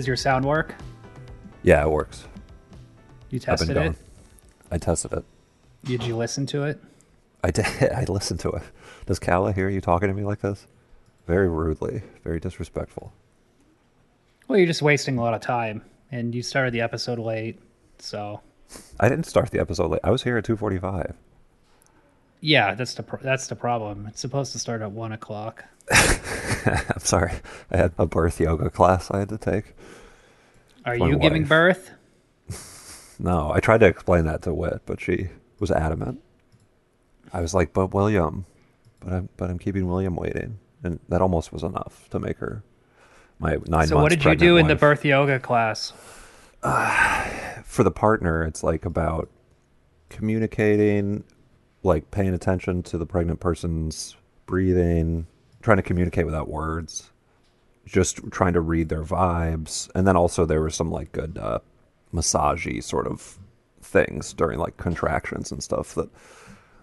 does your sound work? Yeah, it works. You tested it? I tested it. Did you listen to it? I did. I listened to it. Does Kala hear you talking to me like this? Very rudely, very disrespectful. Well, you're just wasting a lot of time, and you started the episode late, so I didn't start the episode late. I was here at two forty-five. Yeah, that's the pro- that's the problem. It's supposed to start at one o'clock. I'm sorry. I had a birth yoga class I had to take. Are you giving birth? No, I tried to explain that to Wit, but she was adamant. I was like, "But William, but I'm but I'm keeping William waiting," and that almost was enough to make her my nine. So what did you do in the birth yoga class? for the partner, it's like about communicating, like paying attention to the pregnant person's breathing, trying to communicate without words, just trying to read their vibes, and then also there were some like good uh, massagey sort of things during like contractions and stuff that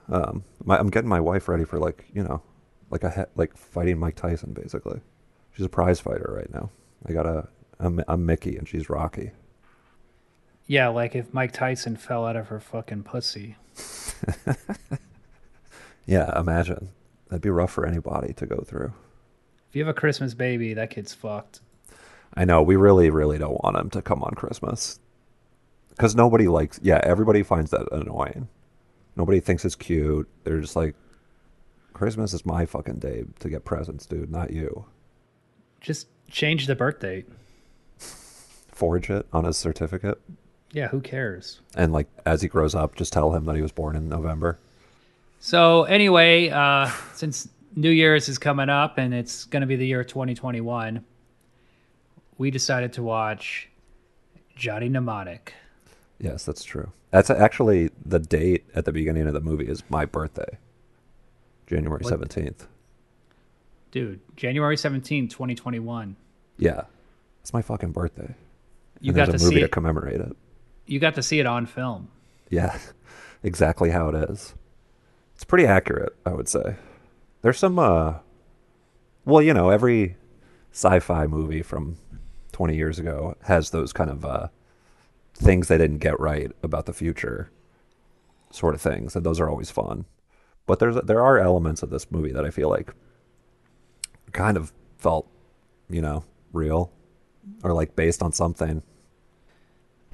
um, my, I'm getting my wife ready for like you know like a he- like fighting Mike Tyson basically. She's a prize fighter right now. I got a I'm, I'm Mickey and she's Rocky. Yeah, like if Mike Tyson fell out of her fucking pussy. Yeah, imagine. That'd be rough for anybody to go through. If you have a Christmas baby, that kid's fucked. I know we really, really don't want him to come on Christmas because nobody likes. Yeah, everybody finds that annoying. Nobody thinks it's cute. They're just like, Christmas is my fucking day to get presents, dude, not you. Just change the birth date. Forge it on his certificate, Yeah, who cares? and like as he grows up, just tell him that he was born in November. So anyway, uh, since New Year's is coming up and it's going to be the year 2021, we decided to watch Johnny Mnemonic. Yes, that's true. That's actually the date at the beginning of the movie is my birthday, January seventeenth. Dude, January 17, 2021. Yeah, it's my fucking birthday. You and got there's to a movie see to commemorate it. You got to see it on film. Yeah, exactly how it is. It's pretty accurate, I would say. There's some, uh, well, you know, every sci-fi movie from 20 years ago has those kind of uh, things they didn't get right about the future, sort of things, and those are always fun. But there's there are elements of this movie that I feel like kind of felt, you know, real or like based on something.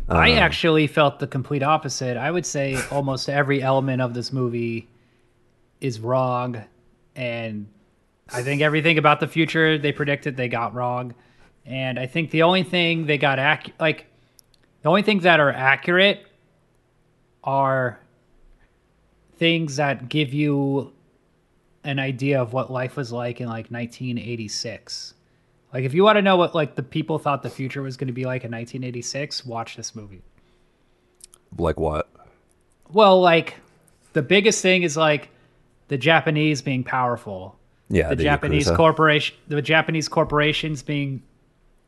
I Um, actually felt the complete opposite. I would say almost every element of this movie is wrong, and I think everything about the future they predicted they got wrong. And I think the only thing they got ac- like the only things that are accurate are things that give you an idea of what life was like in like 1986. Like if you want to know what like the people thought the future was going to be like in 1986, watch this movie. like what? Well, like the biggest thing is like the Japanese being powerful. Yeah, the, Japanese Yakuza. corporation the Japanese corporations being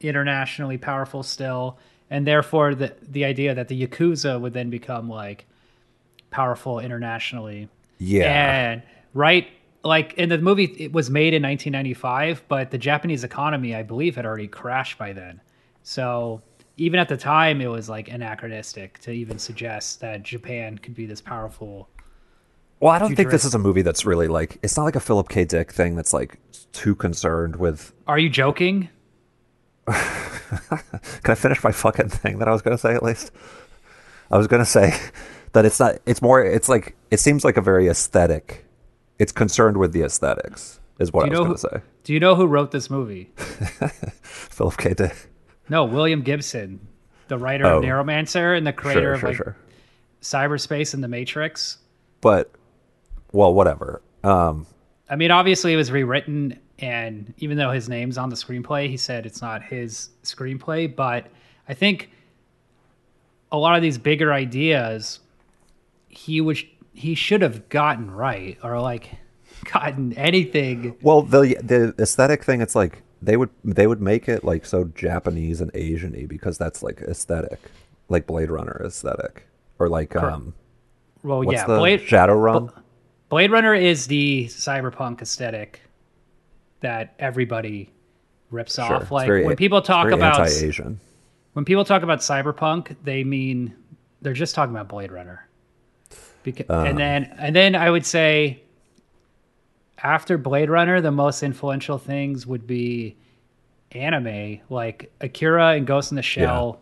internationally powerful still and therefore the the idea that the yakuza would then become like powerful internationally. Yeah. And right like in the movie it was made in 1995, but the Japanese economy I believe had already crashed by then. So even at the time it was like anachronistic to even suggest that Japan could be this powerful Well, I don't think this is a movie that's really like it's not like a Philip K. Dick thing that's like too concerned with. Are you joking? Can I finish my fucking thing that I was gonna say at least? I was gonna say that it's not. It's more. It's like it seems like a very aesthetic. It's concerned with the aesthetics, is what I was gonna who, say. Do you know who wrote this movie? Philip K. Dick. No, William Gibson, the writer Oh. of Neuromancer and the creator Sure, of like sure. cyberspace and the Matrix. But well, whatever. Um, I mean, obviously it was rewritten, and even though his name's on the screenplay, he said it's not his screenplay. But I think a lot of these bigger ideas, he was he should have gotten right, or like gotten anything. well, the the aesthetic thing. It's like they would they would make it like so Japanese and Asian-y because that's like aesthetic, like Blade Runner aesthetic, or like um, Well, yeah, the Blade Shadowrun? Blade Runner is the cyberpunk aesthetic that everybody rips Sure. off. Like very- when people talk about anti-Asian. when people talk about cyberpunk, they mean they're just talking about Blade Runner. Because, Uh. and then and then I would say after Blade Runner, the most influential things would be anime, like Akira and Ghost in the Shell.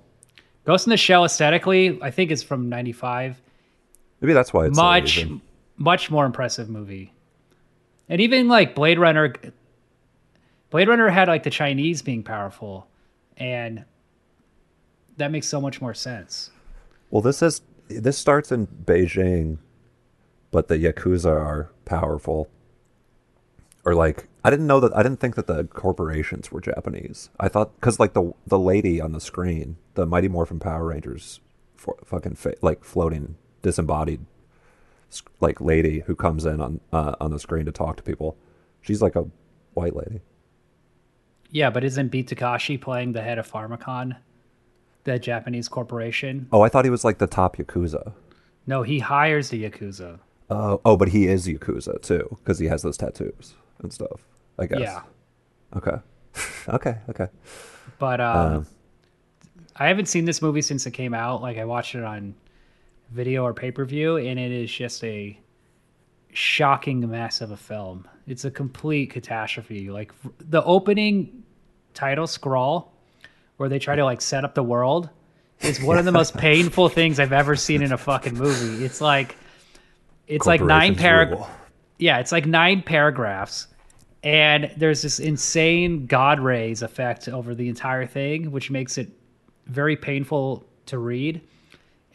Ghost in the Shell aesthetically, I think is from '95. Maybe that's why it's so Much, much more impressive movie. And even like Blade Runner, Blade Runner had like the Chinese being powerful, and that makes so much more sense. Well, this is this starts in Beijing, but the yakuza are powerful. Or like, I didn't know that. I didn't think that the corporations were Japanese. I thought because like the the lady on the screen, the Mighty Morphin Power Rangers, for, fucking fa- like floating disembodied, like lady who comes in on uh, on the screen to talk to people. She's like a white lady. Yeah, but isn't Beat Takeshi playing the head of Pharmakom, the Japanese corporation? Oh, I thought he was like the top yakuza. No, he hires the yakuza. Oh, oh, but he is yakuza too because he has those tattoos and stuff. I guess. Yeah, Okay. okay. Okay. but um, Um, I haven't seen this movie since it came out. Like I watched it on video or pay per view, and it is just a shocking mess of a film. It's a complete catastrophe. Like the opening title scroll, where they try to like set up the world, is one of the most painful things I've ever seen in a fucking movie. It's like it's like nine paragraphs. Yeah, it's like nine paragraphs, and there's this insane God rays effect over the entire thing, which makes it very painful to read.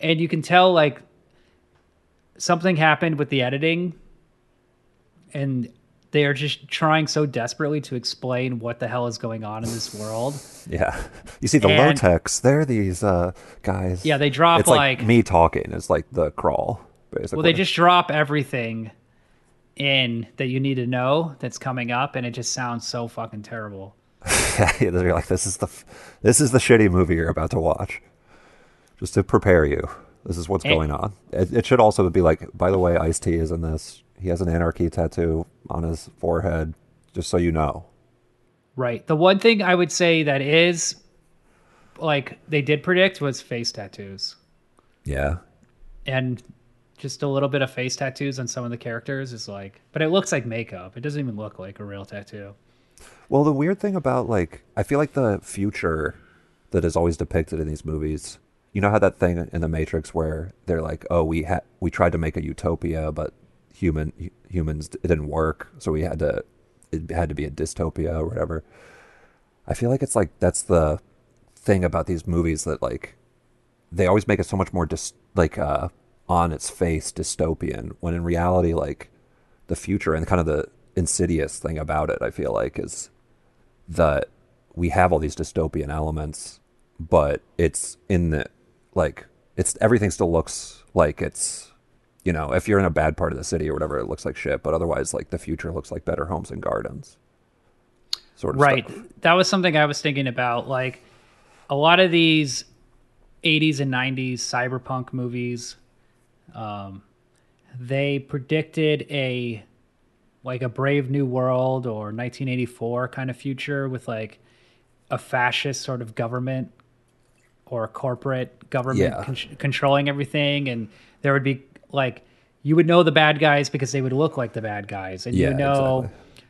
And you can tell like something happened with the editing, and they are just trying so desperately to explain what the hell is going on in this world. Yeah. You see the low And- techs, they're these uh, guys. Yeah, they drop It's like, like me talking is like the crawl, basically. Well, they just drop everything in that you need to know that's coming up, and it just sounds so fucking terrible. yeah, they're like, this is the f- this is the shitty movie you're about to watch, just to prepare you. This is what's Eh. going on. It, it should also be like, by the way, Ice T is in this. He has an anarchy tattoo on his forehead, just so you know. Right. The one thing I would say that is like they did predict was face tattoos. Yeah. And just a little bit of face tattoos on some of the characters is like but it looks like makeup. It doesn't even look like a real tattoo. Well, the weird thing about like I feel like the future that is always depicted in these movies. You know how that thing in the Matrix where they're like, "Oh, we had we tried to make a utopia, but human humans it didn't work, so we had to it had to be a dystopia or whatever." I feel like it's like that's the thing about these movies that like they always make it so much more dis- like uh on its face dystopian when in reality like the future and kind of the insidious thing about it i feel like is that we have all these dystopian elements but it's in the like it's everything still looks like it's you know if you're in a bad part of the city or whatever it looks like shit but otherwise like the future looks like better homes and gardens sort of Right. stuff. That was something I was thinking about. Like a lot of these 80s and 90s cyberpunk movies, um, they predicted a like a Brave New World or 1984 kind of future with like a fascist sort of government or a corporate government Yeah. con- controlling everything, and there would be like you would know the bad guys because they would look like the bad guys, and yeah you know exactly.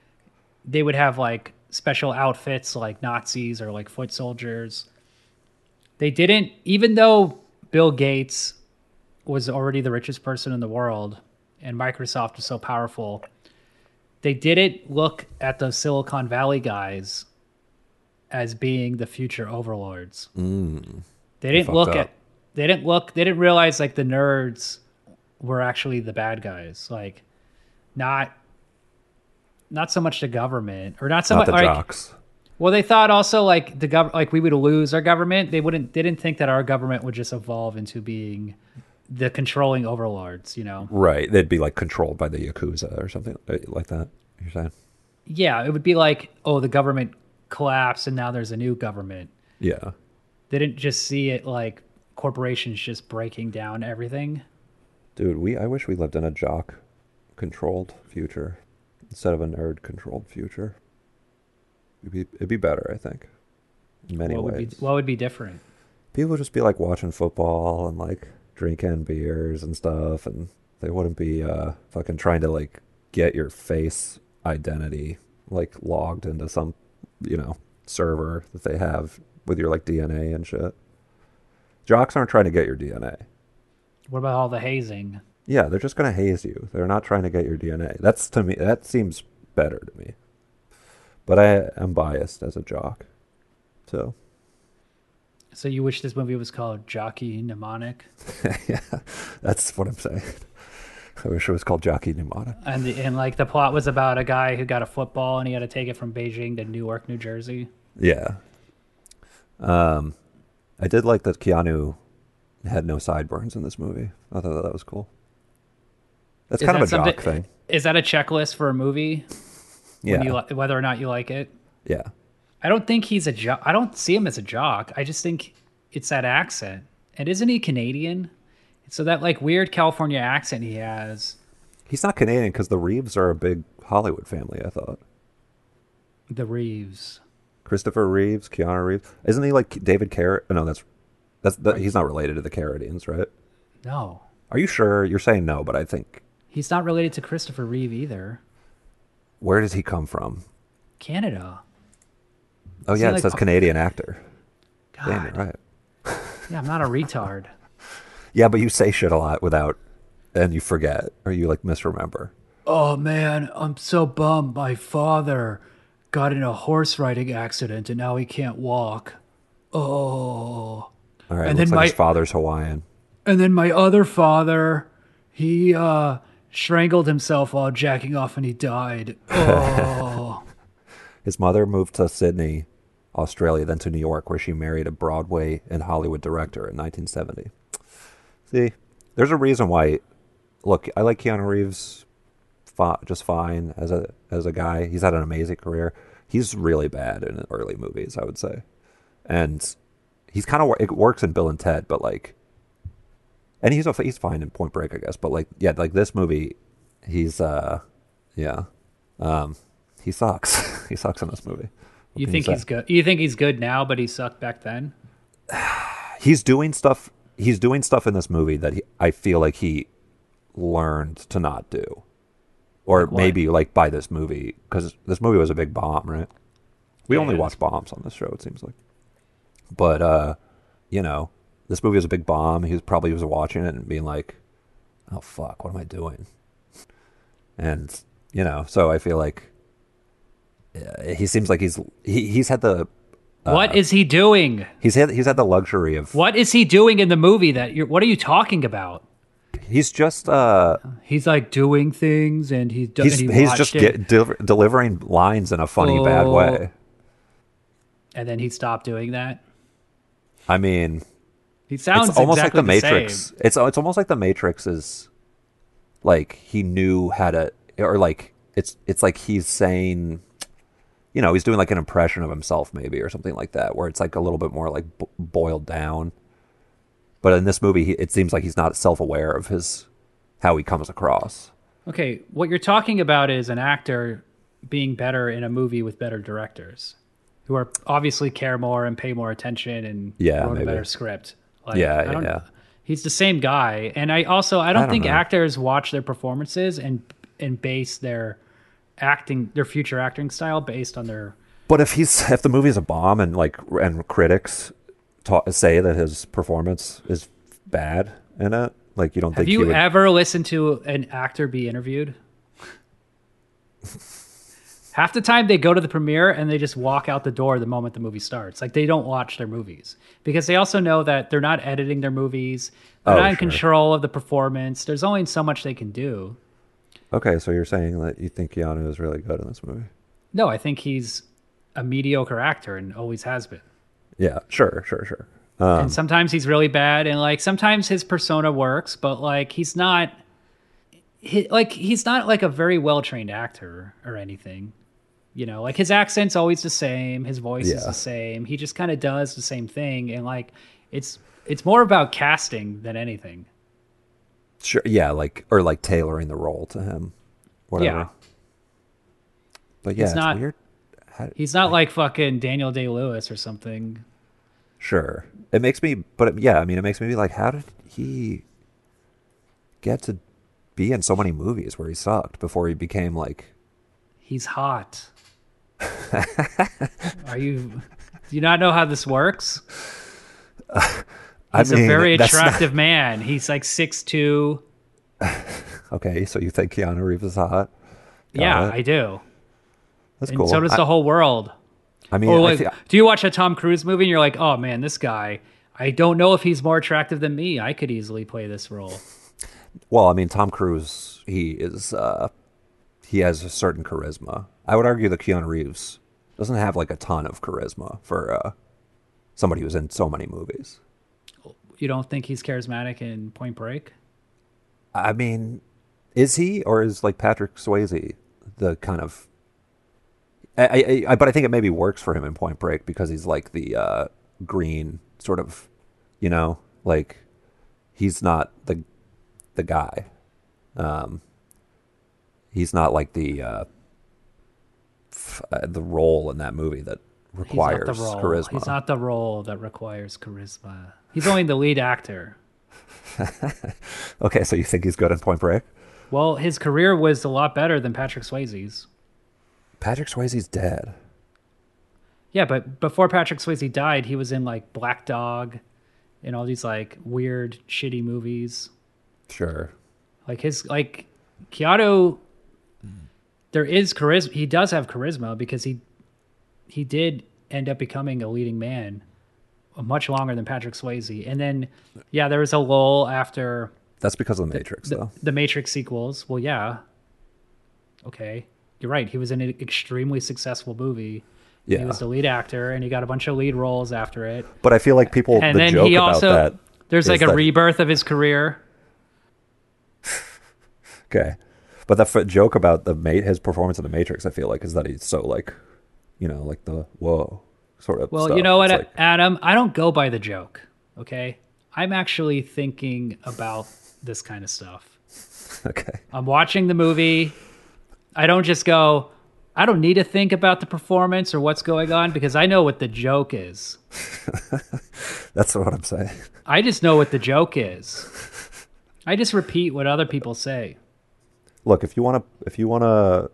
they would have like special outfits like Nazis or like foot soldiers. They didn't, even though Bill Gates was already the richest person in the world and Microsoft was so powerful, they didn't look at the Silicon Valley guys as being the future overlords. Mm. They didn't look up. at, they didn't look, they didn't realize like the nerds were actually the bad guys. Like, not not so much the government or not so not much the like, jocks. well they thought also like the gov like we would lose our government. They wouldn't they didn't think that our government would just evolve into being the controlling overlords you know? Right. They'd be like controlled by the yakuza or something uh, like that you're saying? Yeah it would be like oh the government collapsed and now there's a new government. Yeah. They didn't just see it like corporations just breaking down everything Dude, we I wish we lived in a jock controlled future instead of a nerd controlled future. It'd be, it'd be better, I think, in many what would ways. be what would be different? People would just be like watching football and like drinking beers and stuff, and they wouldn't be uh, fucking trying to like get your face identity like logged into some, you know, server that they have with your like DNA and shit. Jocks aren't trying to get your DNA. What about all the hazing? Yeah, they're just gonna haze you. They're not trying to get your DNA. That's to me. That seems better to me. But I am biased as a jock, so So you wish this movie was called Jockey Mnemonic, yeah, that's what I'm saying. I wish it was called Jockey Mnemonic. and the, and like the plot was about a guy who got a football and he had to take it from Beijing to Newark, New Jersey. Yeah. Um, I did like that Keanu had no sideburns in this movie. I thought that was cool. That's Is kind of a that jock thing. Is that a checklist for a movie? Yeah. Li- whether or not you like it. yeah. I don't think he's a jock. I don't see him as a jock. I just think it's that accent. And isn't he Canadian? So that like weird California accent he has. He's not Canadian because the Reeves are a big Hollywood family. I thought The Reeves. Christopher Reeves, Keanu Reeves, isn't he like David Carrot? No, that's that's that, he's not related to the Carradines, right? No. Are you sure? You're saying no, but I think He's not related to Christopher Reeve either. where does he come from? Canada. Oh yeah, it like says Canadian actor. God. Damn, you're right. Yeah, I'm not a retard. Yeah, but you say shit a lot without, and you forget or you like misremember. Oh man, I'm so bummed. My father got in a horse riding accident and now he can't walk. Oh. All right, And then like his my- father's Hawaiian. And then my other father, he uh strangled himself while jacking off and he died. Oh. His mother moved to Sydney, Australia, then to New York, where she married a Broadway and Hollywood director in 1970. See, there's a reason why. Look, I like Keanu Reeves, fi- just fine as a as a guy. He's had an amazing career. He's really bad in early movies, I would say, and he's kind of it works in Bill and Ted, but like, and he's a, he's fine in Point Break, I guess. But like, yeah, like this movie, he's uh, yeah, um, he sucks. he sucks in this movie. What you think he's good? You think he's good now, but he sucked back then? he's doing stuff he's doing stuff in this movie that he, I feel like he learned to not do. Or Like maybe like by this movie cuz this movie was a big bomb, right? We Yeah, only watch bombs on this show it seems like. But uh you know, this movie was a big bomb. He was probably was watching it and being like, "Oh fuck, what am I doing?" And you know, so I feel like uh, he seems like he's he, he's had the what is he doing? he's had he's had the luxury of What is he doing in the movie that you're what are you talking about? he's just uh He's like doing things and he's do- he's and he he's just get, del- delivering lines in a funny bad Oh. way. and then he stopped doing that. I mean, He sounds it's almost exactly like the same. Matrix. It's it's almost like the Matrix is like he knew how to, or like it's it's like he's saying, you know, he's doing like an impression of himself maybe or something like that, where it's like a little bit more like b- boiled down. But in this movie, he, it seems like he's not self aware of his how he comes across. Okay, what you're talking about is an actor being better in a movie with better directors who are obviously care more and pay more attention and Yeah, wrote maybe. a better script. Like, Yeah, I don't- yeah. He's the same guy, and I also I don't, don't think know. actors watch their performances and and base their acting their future acting style based on their But if he's if the movie's a bomb and like and critics ta- say that his performance is bad in it, like you don't Have think you would, ever listened to an actor be interviewed? Half the time they go to the premiere and they just walk out the door the moment the movie starts. Like they don't watch their movies because they also know that they're not editing their movies. They're Oh, not in sure. control of the performance. There's only so much they can do. Okay, so you're saying that you think Keanu is really good in this movie? No, I think he's a mediocre actor and always has been. Yeah, sure, sure, sure. Um, and sometimes he's really bad and like sometimes his persona works, but like he's not he, like he's not like a very well trained actor or anything. You know, like his accent's always the same, his voice is the same. He just kind of does the same thing and like it's it's more about casting than anything. sure, yeah, like or like tailoring the role to him, whatever. Yeah. But yeah, It's it's, not- weird how, He's not like fucking Daniel Day Lewis or something. sure. It makes me, but it- yeah, I mean, it makes me be like, how did he get to be in so many movies where he sucked before he became like? He's hot. Are you? Do you not know how this works? He's mean, a very that's not- attractive man. He's like six two. okay, so you think Keanu Reeves is hot? Got Yeah, it. I do. That's And cool. so does I, the whole world. I mean, Or I like, thi- do you watch a Tom Cruise movie and you're like, oh man, this guy. I don't know if he's more attractive than me. I could easily play this role. Well, I mean, Tom Cruise, he is, uh, he has a certain charisma. I would argue that Keanu Reeves doesn't have like a ton of charisma for uh, somebody who's in so many movies. You don't think he's charismatic in Point Break? I mean, is he or is like Patrick Swayze the kind of? I, I, I but I think it maybe works for him in Point Break because he's like the uh, green sort of, you know, like he's not the the guy. Um, he's not like the uh, uh, the role in that movie that requires he's not the role. charisma. He's not the role that requires charisma. He's only the lead actor. Okay, so you think he's good in Point Break? Well, his career was a lot better than Patrick Swayze's. Patrick Swayze's dead. Yeah, but before Patrick Swayze died, he was in like Black Dog and all these like weird, shitty movies. Sure. Like his like Keanu there is charisma he does have charisma because he he did end up becoming a leading man much longer than Patrick Swayze. And then yeah, there was a lull after That's because of the Matrix, the, though. the Matrix sequels. Well, yeah. Okay. You're right. He was in an extremely successful movie. Yeah. He was the lead actor and he got a bunch of lead roles after it. But I feel like people And the then joke he about also that. there's like a that- rebirth of his career. Okay, but the f- joke about the mate his performance in the Matrix, I feel like, is that he's so like, you know, like the whoa sort of. Well, stuff. you know what, like- Adam? I don't go by the joke. Okay, I'm actually thinking about this kind of stuff. okay, I'm watching the movie. I don't just go. I don't need to think about the performance or what's going on because I know what the joke is. that's what I'm saying. I just know what the joke is. I just repeat what other people say. Look, if you want to, if you want to,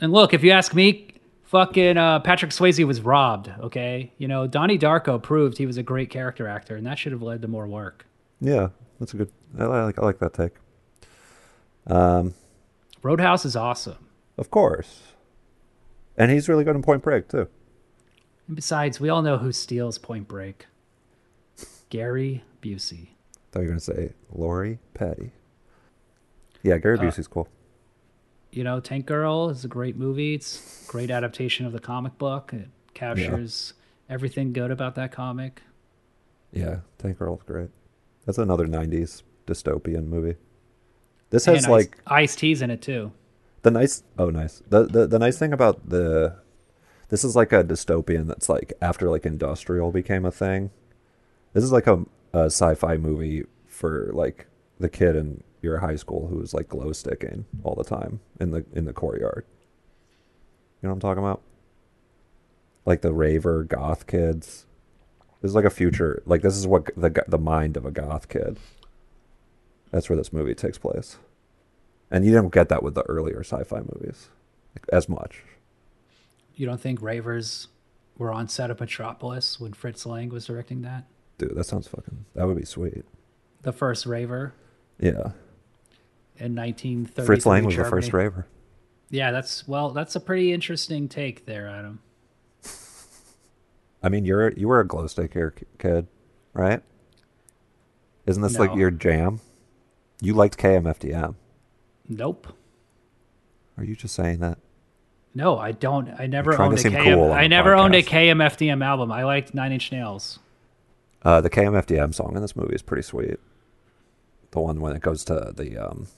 And look, if you ask me, fucking uh, Patrick Swayze was robbed. Okay, you know Donnie Darko proved he was a great character actor, and that should have led to more work. yeah, that's a good. I like, I like that take. Roadhouse is awesome. Of course, and he's really good in Point Break too. And besides, we all know who steals Point Break. Gary Busey. I thought you were gonna say Lori Petty. Yeah, Gary Uh, Busey's cool. You know, Tank Girl is a great movie. It's a great adaptation of the comic book. It captures everything good about that comic. Yeah, Tank Girl's great. That's another '90s dystopian movie. This has and like Ice T's in it too. The nice oh nice. The, the the nice thing about the this is like a dystopian that's like after like industrial became a thing. This is like a, a sci-fi movie for like the kid in your high school who's like glow sticking all the time in the in the courtyard. You know what I'm talking about? Like the raver goth kids. This is like a future like this is what the the mind of a goth kid. That's where this movie takes place. And you don't get that with the earlier sci-fi movies as much. You don't think Ravers were on set of Metropolis when Fritz Lang was directing that? Dude, that sounds fucking. That would be sweet. The first Raver Yeah, in 1930. Fritz Lang was the first raver. Yeah, that's well, that's a pretty interesting take there, Adam. I mean, you're you were a glow sticker k- kid, right? Isn't this like your jam? You liked KMFDM. Nope. Are you just saying that? No, I don't. I never owned a KM. cool I never owned a. KMFDM album. I liked Nine Inch Nails. Uh, the KMFDM song in this movie is pretty sweet. The one when it goes to the um,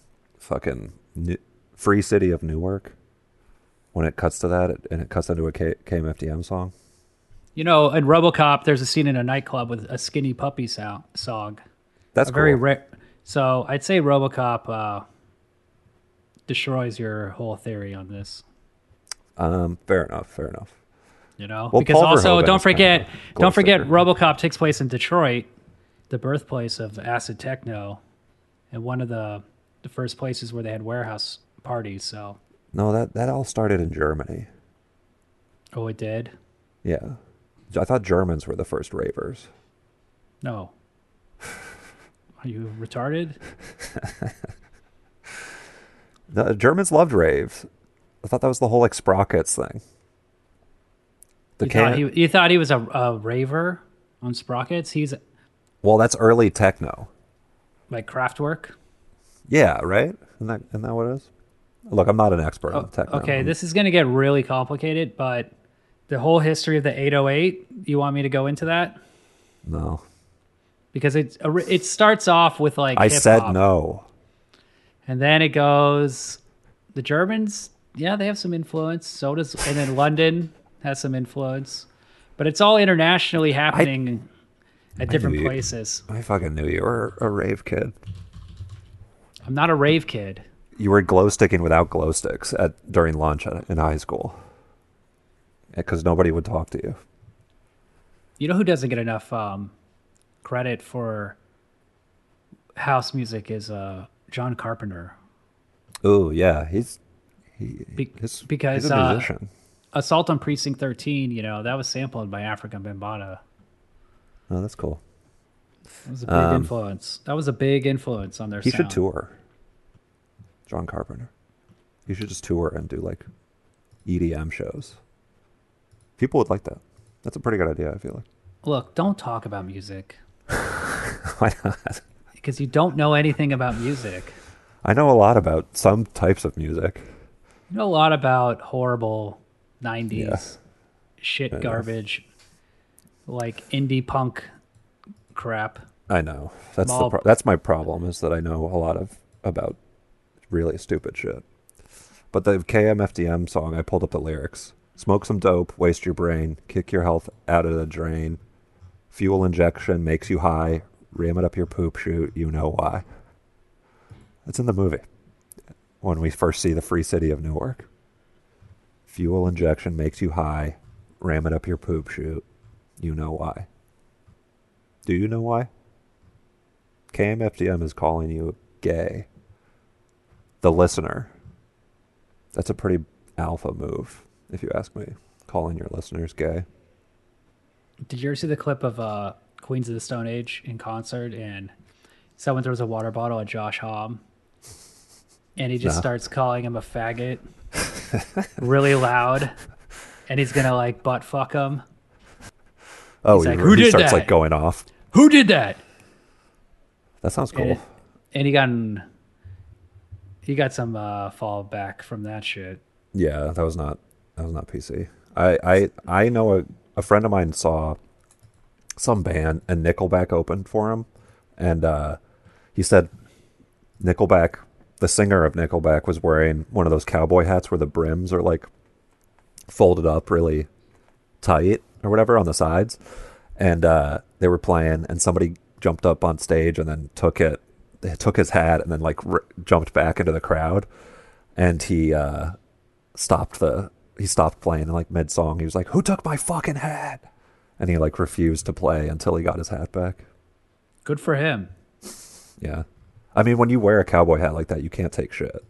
fucking New- free city of Newark. When it cuts to that, it, and it cuts into a K- KMFDM song. You know, in RoboCop, there's a scene in a nightclub with a skinny puppy sound, song. That's a very cool. rare. So I'd say RoboCop uh, destroys your whole theory on this. Um, fair enough. Fair enough. You know, Well, because Paul also Verhoeven don't is kind forget, of don't forget. RoboCop takes place in Detroit, the birthplace of acid techno, and one of the the first places where they had warehouse parties. So, No, that that all started in Germany. oh, it did. Yeah, I thought Germans were the first ravers. No, are you retarded? The Germans loved raves. I thought that was the whole like sprockets thing. The You can- thought he, you thought he was a, a raver on Sprockets? He's well, that's early techno. like Kraftwerk. Yeah, right. Isn't that isn't that what it is? Look, I'm not an expert on oh, techno. Oh, Okay, I'm- this is going to get really complicated, but the whole history of the 808, you want me to go into that? no. Because it it starts off with like I said hip-hop, no. And then it goes the Germans, yeah, they have some influence. So does and then London has some influence. But it's all internationally happening at different you- places. I fucking knew you were a rave kid. I'm not a rave kid. You were glow sticking without glow sticks at during lunch at, in high school. Because nobody would talk to you. You know who doesn't get enough um, credit for house music is uh, John Carpenter. Oh yeah, he's he, Be- he's, because, he's a uh. Assault on Precinct 13, you know, that was sampled by Afrika Bambaataa. oh, that's cool. That was a big Um, influence. That was a big influence on their He sound. should tour. John Carpenter. You should just tour and do like EDM shows. People would like that. That's a pretty good idea. I feel like. Look, don't talk about music Why not? because you don't know anything about music. I know a lot about some types of music. You know a lot about horrible 90s Yeah. shit garbage, like indie punk crap. I know. That's the pro- that's my problem is that I know a lot of about really stupid shit. But the KMFDM song, I pulled up the lyrics. Smoke some dope, waste your brain, kick your health out of the drain. Fuel injection makes you high, ram it up your poop chute, you know why. That's in the movie. When we first see the free city of Newark. Fuel injection makes you high, ram it up your poop chute, you know why. Do you know why? KMFDM is calling you gay. The listener. That's a pretty alpha move, if you ask me. Calling your listeners gay. Did you ever see the clip of uh, Queens of the Stone Age in concert and someone throws a water bottle at Josh Homme and he just No. starts calling him a faggot really loud and he's gonna like butt fuck him? Oh, he, like, he "Who did starts that?" like going off. Who did that? That sounds cool. And, and he got he got some uh, fall back from that shit. Yeah, that was not that was not PC. I I I know a a friend of mine saw some band and Nickelback opened for him, and uh, he said Nickelback, the singer of Nickelback, was wearing one of those cowboy hats where the brims are like folded up really tight or whatever on the sides, and uh, they were playing, and somebody jumped up on stage and then took it, they took his hat and then like r- jumped back into the crowd, and he uh, stopped the he stopped playing in like mid song. He was like, "Who took my fucking hat?" And he like refused to play until he got his hat back. Good for him. Yeah, I mean, when you wear a cowboy hat like that, you can't take shit.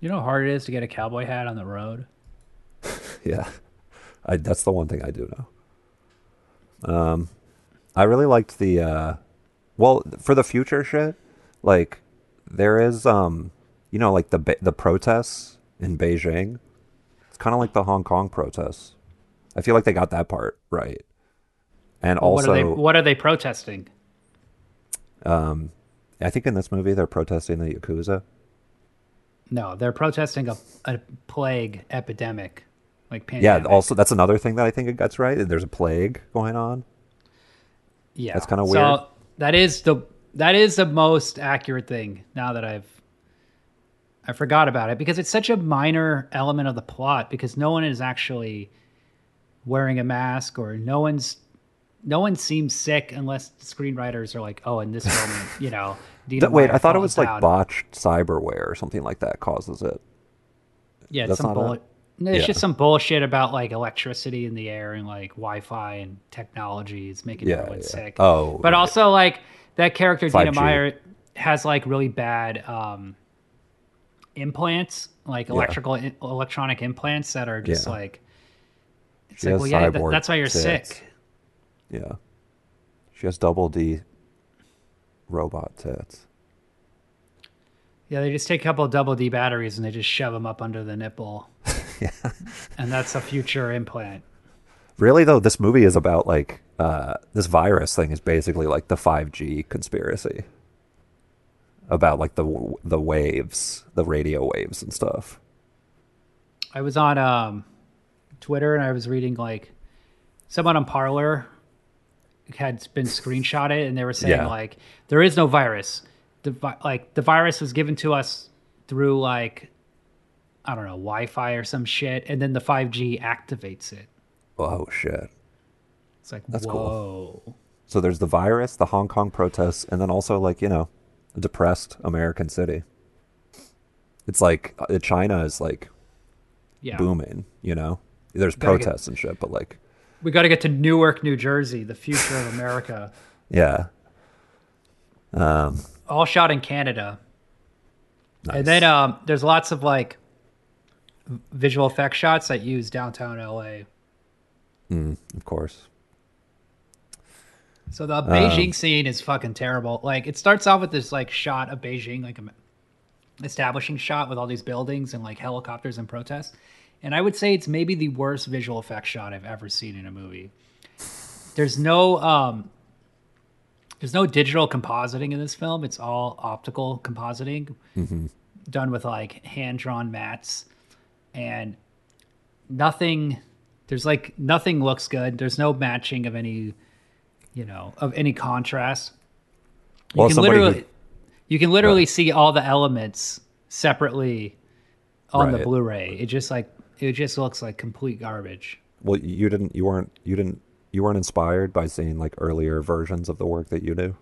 You know how hard it is to get a cowboy hat on the road? Yeah, I, that's the one thing I do know. Um, I really liked the uh, well for the future shit. Like there is um, you know, like the the protests in Beijing. It's kind of like the Hong Kong protests. I feel like they got that part right. And what also, are they what are they protesting? um, I think in this movie they're protesting the yakuza. No, they're protesting a, a plague epidemic, like Yeah. Also, that's another thing that I think it gets right. There's a plague going on. yeah, that's kinda weird. So that is the that is the most accurate thing. Now that I've I forgot about it because it's such a minor element of the plot because no one is actually wearing a mask or no one's no one seems sick unless the screenwriters are like, oh, in this moment, you know. Dina Th- Wait, I thought it was like botched cyberware or something like that causes it. Yeah, it's That's some bullet. It's Yeah. just some bullshit about like electricity in the air and like Wi-Fi and technology is making Yeah, everyone yeah. sick. Oh, but also like that character Dina 5G. Meyer has like really bad um, implants, like electrical electronic implants that are just like. It's She like, well, yeah, th- that's why you're tits. sick. Yeah. She has double D robot tits. Yeah, they just take a couple of double D batteries and they just shove them up under the nipple, yeah. and that's a future implant. Really though, this movie is about like uh this virus thing is basically like the 5G conspiracy. About like the the waves, the radio waves and stuff. I was on um, Twitter and I was reading like someone on Parler had been screenshotted and they were saying Yeah. like there is no virus. The like the virus was given to us through like I don't know Wi-Fi or some shit, and then the 5G activates it. Oh shit. It's like That's whoa. cool. So there's the virus, the Hong Kong protests, and then also like, you know, a depressed American city. It's like uh, China is like Yeah, booming, you know. There's Gotta get- protests and shit, but like we got to get to Newark, New Jersey, the future of America. yeah. Um All shot in Canada. nice. And then um, there's lots of like visual effect shots that use downtown LA. Mm, of course. So the Um, Beijing scene is fucking terrible. Like it starts off with this like shot of Beijing, like a establishing shot with all these buildings and like helicopters and protests. And I would say it's maybe the worst visual effect shot I've ever seen in a movie. There's no um there's no digital compositing in this film. It's all optical compositing done with like hand drawn mattes and nothing there's like nothing looks good. There's no matching of any you know, of any contrast. You Well, can somebody who- literally you can literally see all the elements separately on the Blu-ray. It just like it just looks like complete garbage. Well, you didn't you weren't you didn't you weren't inspired by seeing like earlier versions of the work that you do?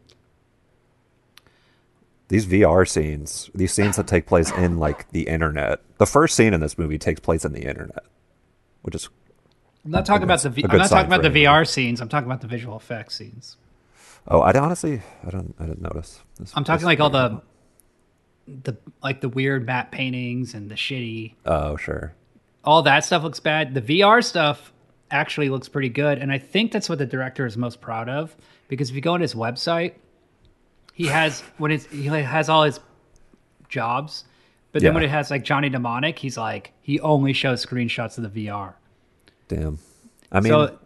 These VR scenes, these scenes that take place in like the internet. The first scene in this movie takes place in the internet, which is I'm not talking about the a v- good I'm not talking about the. VR scenes. I'm talking about the visual effects scenes. oh, I honestly I don't I didn't notice. This, I'm talking like all the the like the weird matte paintings and the shitty Oh, sure. all that stuff looks bad. The VR stuff actually looks pretty good, and I think that's what the director is most proud of because if you go on his website, he has when it's he has all his jobs, but then Yeah. when it has like Johnny Mnemonic, he's like he only shows screenshots of the VR. Damn. I mean, so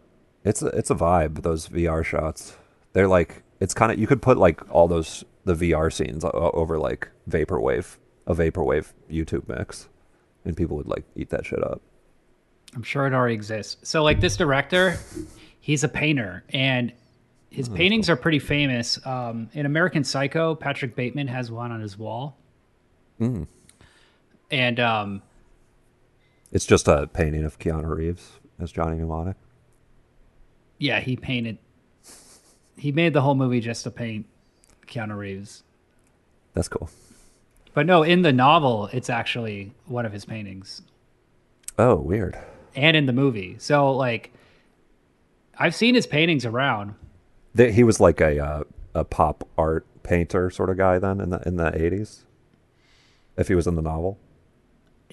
it's a, it's a vibe. Those VR shots. They're like it's kind of you could put like all those the VR scenes o- over like vaporwave a vaporwave YouTube mix, and people would like eat that shit up. I'm sure it already exists. So like this director, he's a painter and his paintings are pretty famous. Um, in American Psycho, Patrick Bateman has one on his wall. And um, It's just a painting of Keanu Reeves as Johnny Mnemonic. yeah, he painted. He made the whole movie just to paint Keanu Reeves. That's cool. But no, in the novel, it's actually one of his paintings, Oh, weird. and in the movie. So like, I've seen his paintings around. He was like a uh, a pop art painter sort of guy then in the in the eighties. If he was in the novel,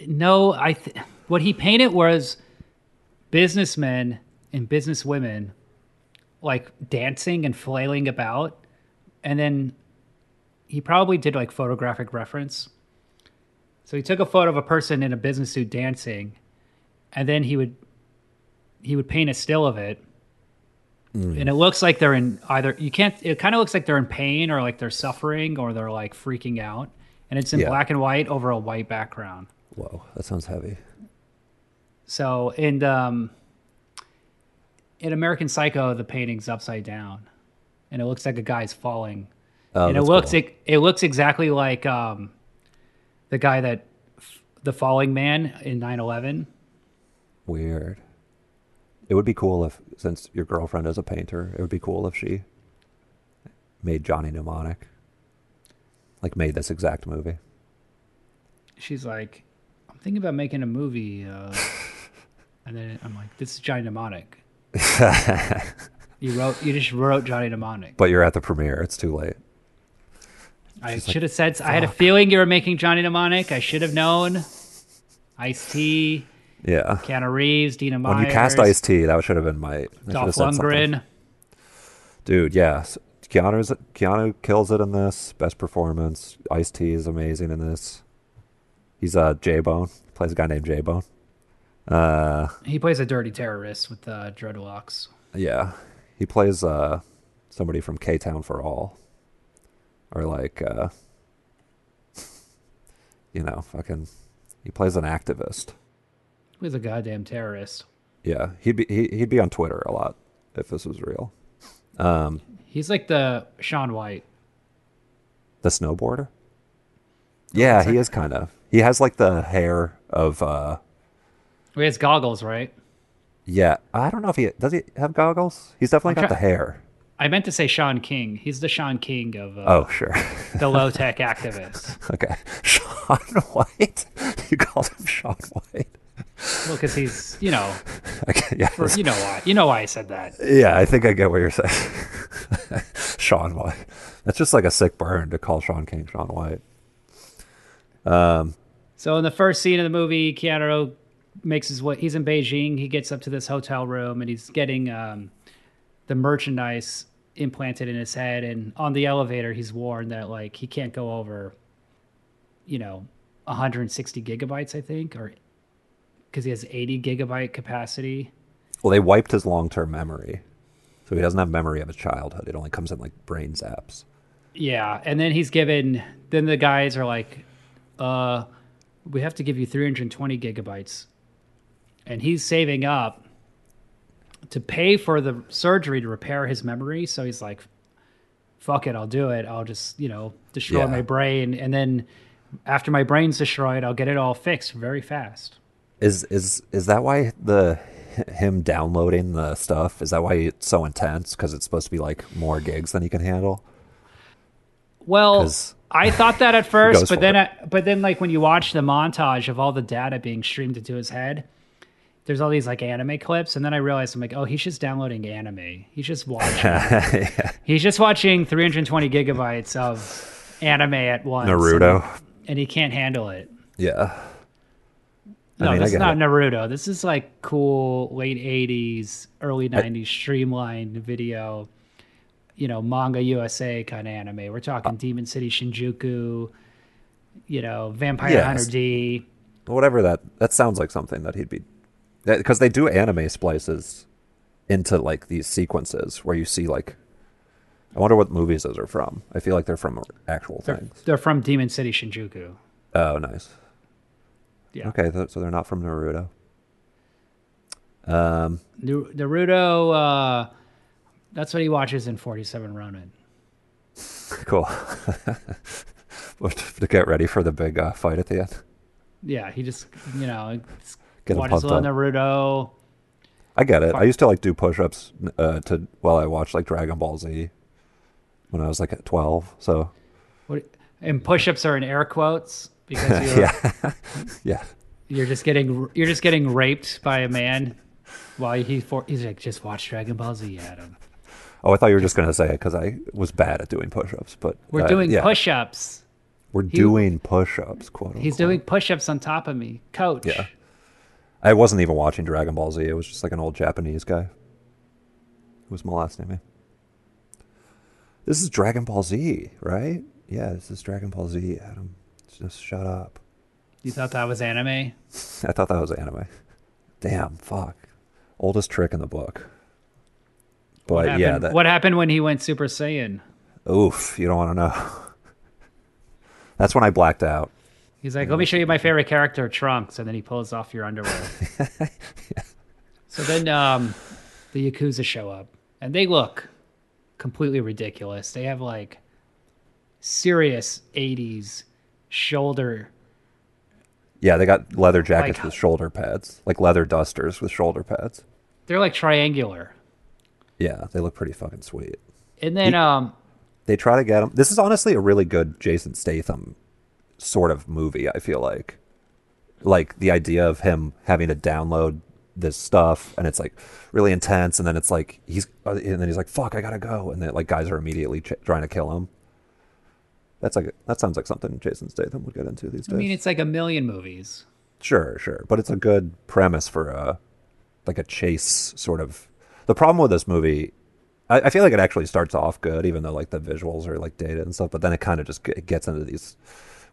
No, I th- what he painted was businessmen and businesswomen like dancing and flailing about, and then he probably did like photographic reference. So he took a photo of a person in a business suit dancing, and then he would he would paint a still of it. And it looks like they're in either you can't it kind of looks like they're in pain or like they're suffering or they're like freaking out. And it's in Yeah. black and white over a white background. whoa, that sounds heavy. So in um, in American Psycho, the painting's upside down, and it looks like a guy's falling, Oh, and it looks cool. it, it looks exactly like um, the guy that the falling man in 9/11. Weird. It would be cool if, since your girlfriend is a painter, it would be cool if she made Johnny Mnemonic. Like, made this exact movie. She's like, I'm thinking about making a movie. Uh, And then I'm like, this is Johnny Mnemonic. you wrote, you just wrote Johnny Mnemonic. but you're at the premiere. It's too late. I should have said. I had a feeling you were making Johnny Mnemonic. I should have known. Ice T, Yeah. Keanu Reeves, Dina Myers, When you cast Ice T, that should have been my. Dolph have said something. Lundgren. Dude, yeah. Keanu's Keanu kills it in this. Best performance. Ice T is amazing in this. He's uh J Bone. Plays a guy named J Bone. Uh, He plays a dirty terrorist with uh, dreadlocks. yeah. He plays uh somebody from K Town for All, or like uh, you know, fucking. He plays an activist. He was a goddamn terrorist. Yeah, he'd be he, he'd be on Twitter a lot if this was real. Um, He's like the Shaun White. The snowboarder? Yeah, he is kind of. He has like the hair of uh He has goggles, right? yeah, I don't know if he does he have goggles? He's definitely I'm got the hair. I meant to say Shaun King. He's the Shaun King of uh, Oh, sure. the low tech activist. okay. Shaun White? You called him Shaun White. Well, because he's you know, Okay, yeah. for, you know why you know why I said that. Yeah, I think I get what you're saying. Shaun White. That's just like a sick burn to call Shaun King Shaun White. Um. So in the first scene of the movie, Keanu makes his way. He's in Beijing. He gets up to this hotel room and he's getting um, the merchandise implanted in his head. And on the elevator, he's warned that like he can't go over, you know, 160 gigabytes, I think, or because he has 80 gigabyte capacity. Well, they wiped his long-term memory. So he doesn't have memory of his childhood. It only comes in like brain zaps. Yeah, and then he's given. Then the guys are like, "Uh, we have to give you 320 gigabytes," and he's saving up to pay for the surgery to repair his memory. So he's like, "Fuck it, I'll do it. I'll just you know destroy Yeah. my brain, and then after my brain's destroyed, I'll get it all fixed very fast." Is is is that why the him downloading the stuff is that why it's so intense because it's supposed to be like more gigs than he can handle? Well, I thought that at first, but then. I, but then, like when you watch the montage of all the data being streamed into his head, there's all these like anime clips, and then I realized I'm like, oh, he's just downloading anime. He's just watching. He's just watching 320 gigabytes of anime at once. Naruto. and, and he can't handle it. Yeah. I No, mean, I this is not it. Naruto. This is like cool late 80s, early 90s streamlined video. You know, manga USA kind of anime. We're Uh, talking Demon City Shinjuku. You know, Vampire Yes. Hunter D. Whatever that that sounds like something that he'd be because they do anime splices into like these sequences where you see like I wonder what movies those are from. I feel like they're from actual They're, things. they're from Demon City Shinjuku. Oh, nice. Yeah. Okay, th- so they're not from Naruto. Um, Naru- Naruto. Uh, that's what he watches in 47 Ronin. cool. to get ready for the big uh, fight at the end. Yeah, he just you know Get watches pumped little up. Naruto. I get it. I used to like do push-ups uh, to while I watched like Dragon Ball Z when I was like at twelve. So What, and push-ups are in air quotes because you're yeah, yeah. you're just getting you're just getting raped by a man while he for, he's like just watch Dragon Ball Z, Adam. Oh, I thought you were just gonna say it because I was bad at doing push-ups, but We're uh, doing yeah, push-ups. We're doing push-ups. Quote. He's unquote. doing push-ups on top of me, coach. Yeah. I wasn't even watching Dragon Ball Z. It was just like an old Japanese guy who was molesting me. This is Dragon Ball Z, right? Yeah, this is Dragon Ball Z, Adam. Just shut up. You thought that was anime? I thought that was anime. Damn, fuck. Oldest trick in the book. But What happened, yeah, that what happened when he went Super Saiyan? oof, you don't want to know. That's when I blacked out. He's like, "Let me show you my favorite character, Trunks," and then he pulls off your underwear. So then um, the Yakuza show up, and they look completely ridiculous. They have like serious '80s shoulder. Yeah, they got leather jackets Like- with shoulder pads, like leather dusters with shoulder pads. They're like triangular, Yeah, they look pretty fucking sweet. and then He- um, they try to get him. This is honestly a really good Jason Statham sort of movie. I feel like, like the idea of him having to download this stuff, and it's like really intense, and then it's like he's uh, and then he's like, "Fuck, I gotta go," and then like guys are immediately ch- trying to kill him. That's like that sounds like something Jason Statham would get into these days. I mean, it's like a million movies. Sure, sure, but it's a good premise for a like a chase sort of. The problem with this movie, I, I feel like it actually starts off good, even though like the visuals are like dated and stuff. But then it kind of just it gets into these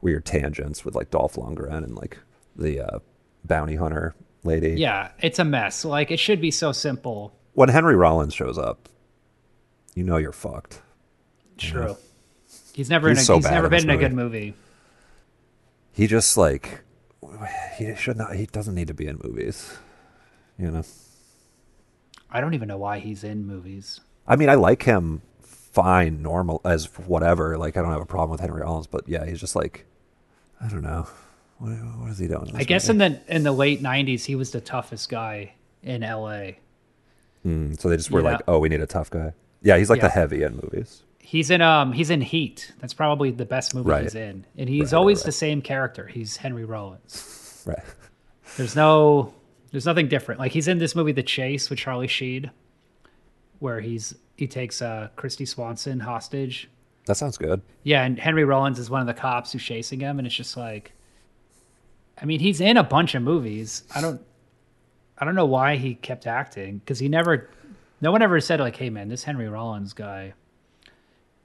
weird tangents with like Dolph Lundgren and like the uh, bounty hunter lady. Yeah, it's a mess. Like it should be so simple. When Henry Rollins shows up, you know you're fucked. True. He's never He's in a, so he's never been in a good movie. He just like he should not. He doesn't need to be in movies. You know. I don't even know why he's in movies. I mean, I like him fine, normal as whatever. Like, I don't have a problem with Henry Rollins, but yeah, he's just like, I don't know. What, what is he doing? I guess movie? in the in the late '90s, he was the toughest guy in LA. Mm, so they just were Yeah. like, oh, we need a tough guy. Yeah, he's like the heavy in movies. He's in um he's in Heat. That's probably the best movie Right. he's in, and he's Right, always right. the same character. He's Henry Rollins. Right. There's no there's nothing different. Like he's in this movie The Chase with Charlie Sheen, where he's he takes uh Kristy Swanson hostage. That sounds good. Yeah, and Henry Rollins is one of the cops who's chasing him, and it's just like, I mean, he's in a bunch of movies. I don't, I don't know why he kept acting because he never, no one ever said like, hey man, this Henry Rollins guy,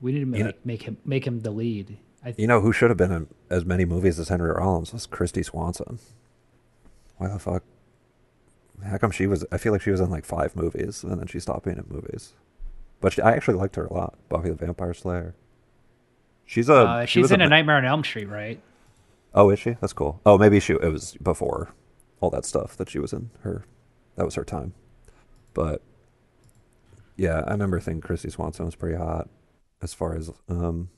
we need to You make, make him make him the lead. I You know who should have been in as many movies as Henry Rollins was Kristy Swanson. Why the fuck? How come she was? I feel like she was in like five movies and then she stopped being in movies. But she, I actually liked her a lot. Buffy the Vampire Slayer. She's a. uh, she she's was in a ma- Nightmare on Elm Street, right? Oh, is she? That's cool. Oh, maybe she. It was before all that stuff that she was in. Her, that was her time. But yeah, I remember thinking Kristy Swanson was pretty hot as far as um,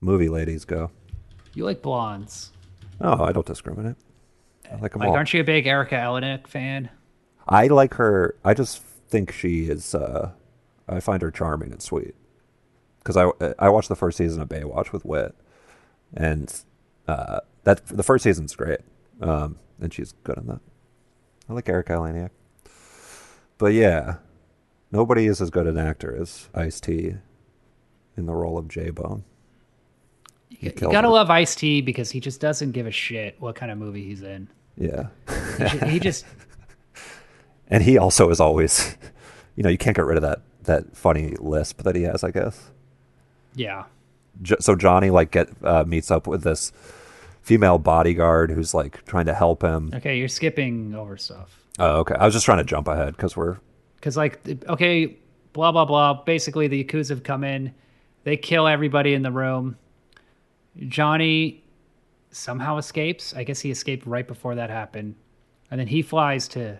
movie ladies go. You like blondes? Oh, I don't discriminate. I like them Like, all. aren't you a big Erika Eleniak fan? I like her. I just think she is. Uh, I find her charming and sweet. Because I I watched the first season of Baywatch with Wit, and uh, that the first season's great, um, and she's good in that. I like Erika Eleniak. But yeah, nobody is as good an actor as Ice T in the role of J Bone. You, you gotta it. love Ice T because he just doesn't give a shit what kind of movie he's in. Yeah, He, ju- he just and he also is always, you know, you can't get rid of that that funny lisp that he has. I guess. yeah. So Johnny like get uh, meets up with this female bodyguard who's like trying to help him. Okay, you're skipping over stuff. Oh, okay. I was just trying to jump ahead because we're Because, like, okay, blah, blah, blah. Basically, the Yakuza have come in, they kill everybody in the room. Johnny somehow escapes. I guess he escaped right before that happened. And then he flies to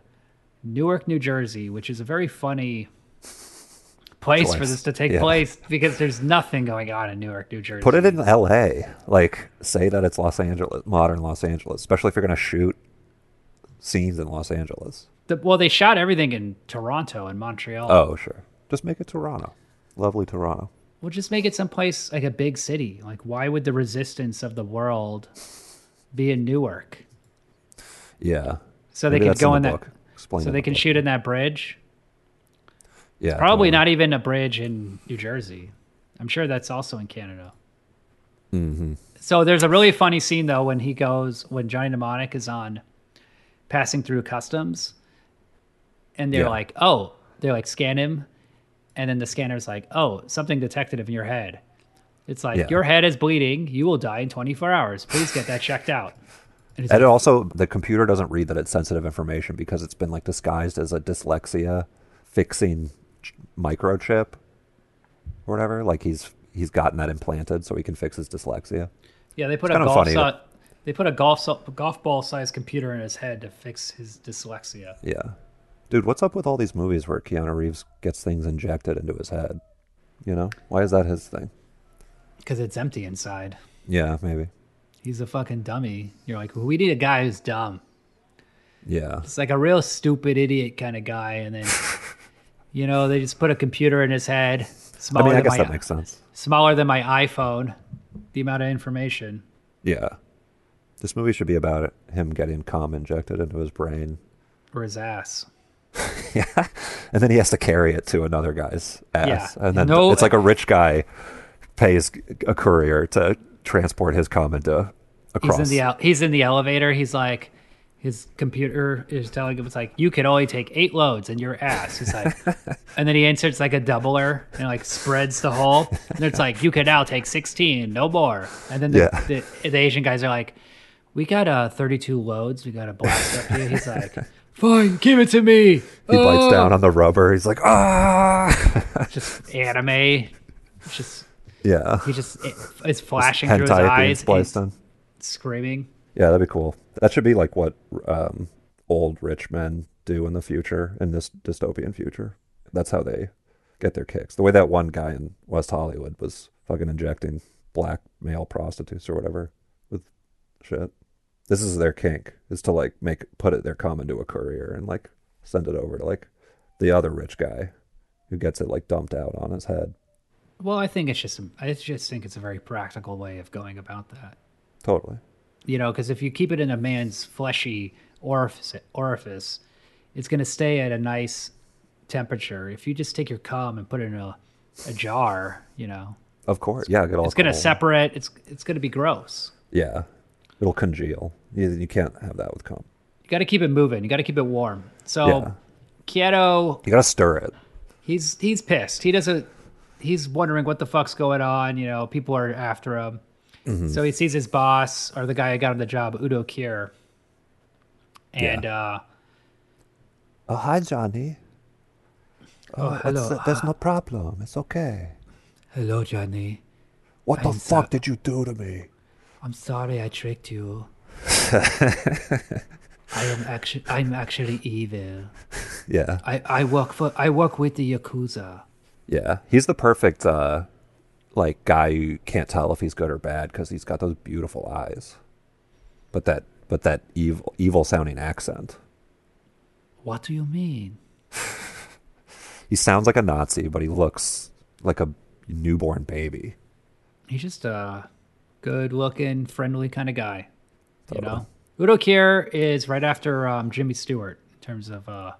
Newark, New Jersey, which is a very funny place for this to take Yeah. place because there's nothing going on in Newark, New Jersey. put it in L.A. Like say that it's Los Angeles, modern Los Angeles, especially if you're gonna shoot scenes in Los Angeles. The, well, they shot everything in Toronto and Montreal. Oh, sure. Just make it Toronto. Lovely Toronto. We'll just make it someplace like a big city. Like, why would the resistance of the world be in Newark? Yeah. So they Maybe could go in in that. Explain So they the can book. shoot in that bridge. Yeah. Probably totally. not even a bridge in New Jersey. I'm sure that's also in Canada. Mm-hmm. So there's a really funny scene though when he goes when Johnny Mnemonic is on passing through customs, and they're Yeah. like, "Oh," they're like, "Scan him," and then the scanner's like, "Oh, something detected in your head." It's like Yeah. your head is bleeding. You will die in 24 hours. Please get that checked out. And And like, it also, the computer doesn't read that it's sensitive information because it's been like disguised as a dyslexia fixing ch- microchip or whatever. Like he's he's gotten that implanted so he can fix his dyslexia. yeah, they put it's a golf funny they put a golf golf ball sized computer in his head to fix his dyslexia. Yeah, dude, what's up with all these movies where Keanu Reeves gets things injected into his head? You know, why is that his thing? because it's empty inside. Yeah, maybe. He's a fucking dummy. You're like, we need a guy who's dumb. Yeah, It's like a real stupid idiot kind of guy, and then, you know, they just put a computer in his head, I smaller mean, I than guess my that makes sense. smaller than my iPhone. The amount of information. Yeah, this movie should be about it, him getting cum injected into his brain. or his ass. yeah, and then he has to carry it to another guy's ass, Yeah. and then No- it's like a rich guy pays a courier to transport his cum into across. He's in the el- he's in the elevator. He's like, his computer is telling him it's like you can only take eight loads in your ass. He's like, and then he inserts like a doubler and like spreads the hole. And it's like you can now take sixteen, no more. And then the, Yeah. the, the Asian guys are like, we got uh thirty two loads. We got to blast up here. He's like, fine, give it to me. he bites down on the rubber. He's like, ah, Just anime. Just yeah. he just it's flashing through his eyes. and he's spliced in. screaming. Yeah, that'd be cool. That should be like what um, old rich men do in the future, in this dystopian future. That's how they get their kicks. The way that one guy in West Hollywood was fucking injecting black male prostitutes or whatever with shit. This is their kink, is to like make put it their cum into a courier and like send it over to like the other rich guy who gets it like dumped out on his head. Well, I think it's just I just think it's a very practical way of going about that. Totally. You know, because if you keep it in a man's fleshy orifice, orifice it's going to stay at a nice temperature. If you just take your cum and put it in a, a jar, you know, Of course. Yeah, it's going to separate. It's it's going to be gross. Yeah. It'll congeal. You, you can't have that with cum. You got to keep it moving. You got to keep it warm. So, Yeah. Kieto, You gotta stir it. he's he's pissed. He doesn't. He's wondering what the fuck's going on. You know, people are after him. Mm-hmm. So he sees his boss or the guy who got him the job, Udo Kier. And uh, Oh, hi, Johnny. oh, hello, there's no problem. It's okay. hello, Johnny. What the I'm so- fuck did you do to me? I'm sorry I tricked you. I am actually I'm actually evil. Yeah, I, I work for I work with the yakuza. yeah. He's the perfect, uh, like, guy you can't tell if he's good or bad because he's got those beautiful eyes, but that, but that evil, evil sounding accent. What do you mean? He sounds like a Nazi, but he looks like a newborn baby. He's just a good looking, friendly kind of guy. You know? Udo Kier is right after um, Jimmy Stewart in terms of uh,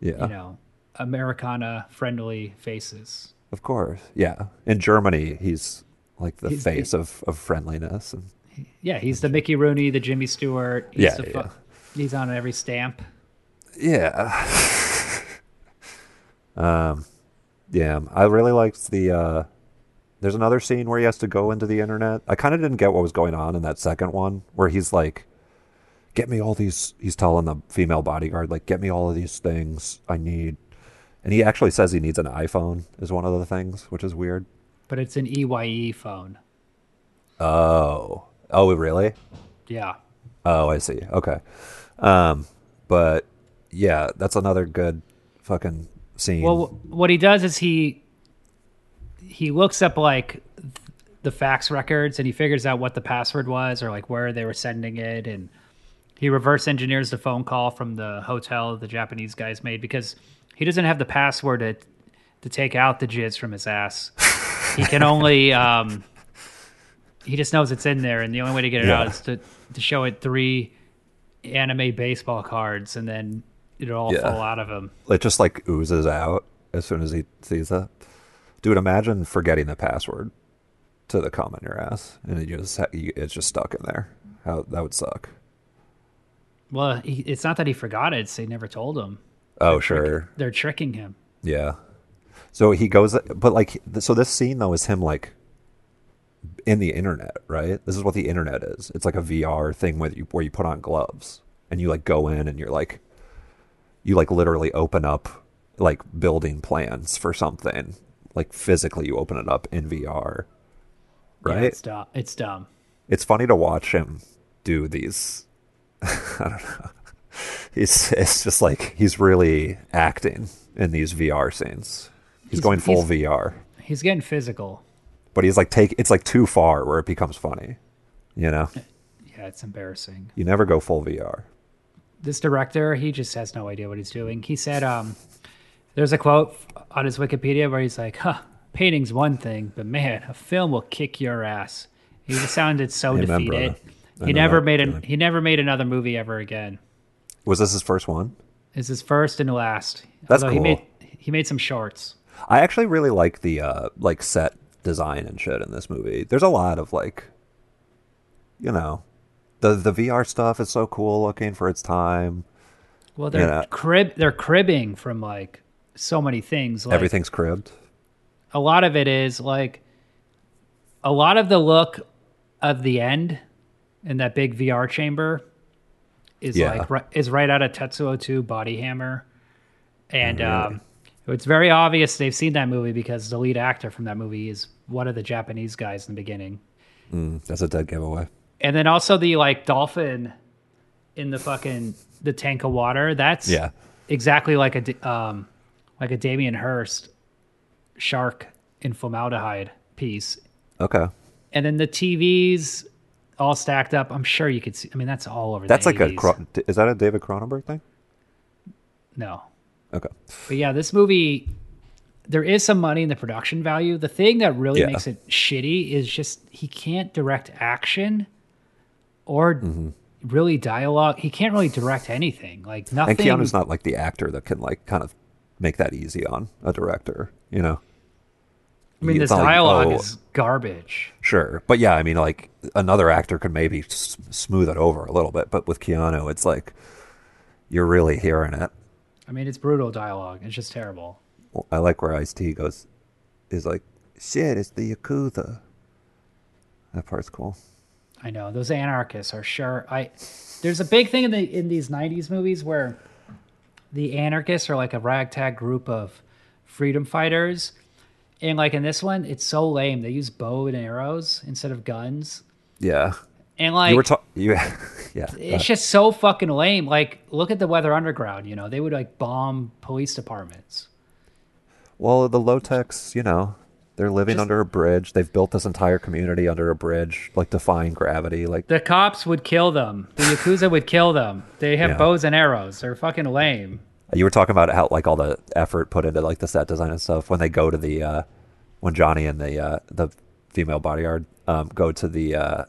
Yeah, you know, Americana friendly faces. of course. Yeah, in Germany, he's like the He's- face of, of friendliness and Yeah, he's the Mickey Rooney, the Jimmy Stewart. He's Yeah, the yeah. He's on every stamp. Yeah. um yeah, I really liked the uh there's another scene where he has to go into the internet. I kind of didn't get what was going on in that second one where he's like get me all these he's telling the female bodyguard like get me all of these things I need. And he actually says he needs an iPhone is one of the things, which is weird. But it's an EYE phone. Oh. Oh, really? Yeah. Oh, I see. Okay. Um but yeah, that's another good fucking scene. Well, what he does is he he looks up like the fax records and he figures out what the password was or like where they were sending it and he reverse engineers the phone call from the hotel the Japanese guys made because he doesn't have the password to to take out the jizz from his ass. He can only um he just knows it's in there and the only way to get it out is to to show it three anime baseball cards and then it'll all Yeah. fall out of him. it just like oozes out as soon as he sees that. Dude, imagine forgetting the password to the cum in your ass, and it just it's just stuck in there. How that would suck. Well, he, it's not that he forgot it; it's they never told him. Oh sure, They're tricking him. yeah. So he goes, but like, so this scene though is him like in the internet, right? This is what the internet is. It's like a VR thing where you where you put on gloves and you like go in and you're like, you like literally open up like building plans for something. Like physically, you open it up in VR, Yeah, right? it's dumb. It's dumb. it's funny to watch him do these. I don't know. He's it's just like he's really acting in these VR scenes. He's, He's- going full he's- VR, He's getting physical. but he's like take it's like too far where it becomes funny. You know, Yeah, it's embarrassing. you never go full VR. This director, he just has no idea what he's doing. He said, um, there's a quote on his Wikipedia where he's like, "Huh, painting's one thing, but man, a film will kick your ass." He sounded so Amen, defeated. He never that made an he never made another movie ever again. Was this his first one? Is his first and last. That's Although he cool. made he made some shorts. I actually really like the uh like set design and shit in this movie. There's a lot of like you know the the VR stuff is so cool looking for its time. Well, they're Yeah. crib they're cribbing from like so many things. Like, Everything's cribbed. a lot of it is like a lot of the look of the end in that big VR chamber is Yeah. like is right out of Tetsuo 2 Body Hammer. And Really? um it's very obvious they've seen that movie because the lead actor from that movie is one of the Japanese guys in the beginning. Mm, that's a dead giveaway. And then also the like dolphin in the fucking the tank of water. That's Yeah. exactly like a um like a Damien Hirst shark in formaldehyde piece. Okay. And then the TVs all stacked up. I'm sure you could see. I mean, that's all over. That's the like a 80s. Cro- is that a David Cronenberg thing? no. Okay. But yeah, this movie, there is some money in the production value. The thing that really Yeah. makes it shitty is just he can't direct action or Mm-hmm. really dialogue. He can't really direct anything. Like nothing. And Keanu's not like the actor that can like kind of make that easy on a director, you know? I mean, It's this not like, dialogue oh, is garbage. Sure, but yeah, I mean, like another actor could maybe s- smooth it over a little bit, but with Keanu, it's like you're really hearing it. I mean, it's brutal dialogue. It's just terrible. Well, I like where Ice T goes, is like, shit, it's the Yakuza. That part's cool. I know those anarchists are sure. I there's a big thing in the in these '90s movies where the anarchists are like a ragtag group of freedom fighters, and like in this one, it's so lame. They use bow and arrows instead of guns, Yeah, and like you were talking. Yeah, it's just so fucking lame. Like look at the Weather Underground. You know they would like bomb police departments. well, the Low-Techs, you know, they're living Just- under a bridge. They've built this entire community under a bridge, like defying gravity. Like, The cops would kill them. The yakuza would kill them. They have Yeah. bows and arrows. They're fucking lame. You were talking about how like all the effort put into like the set design and stuff when they go to the uh when Johnny and the uh the female bodyguard um go to the uh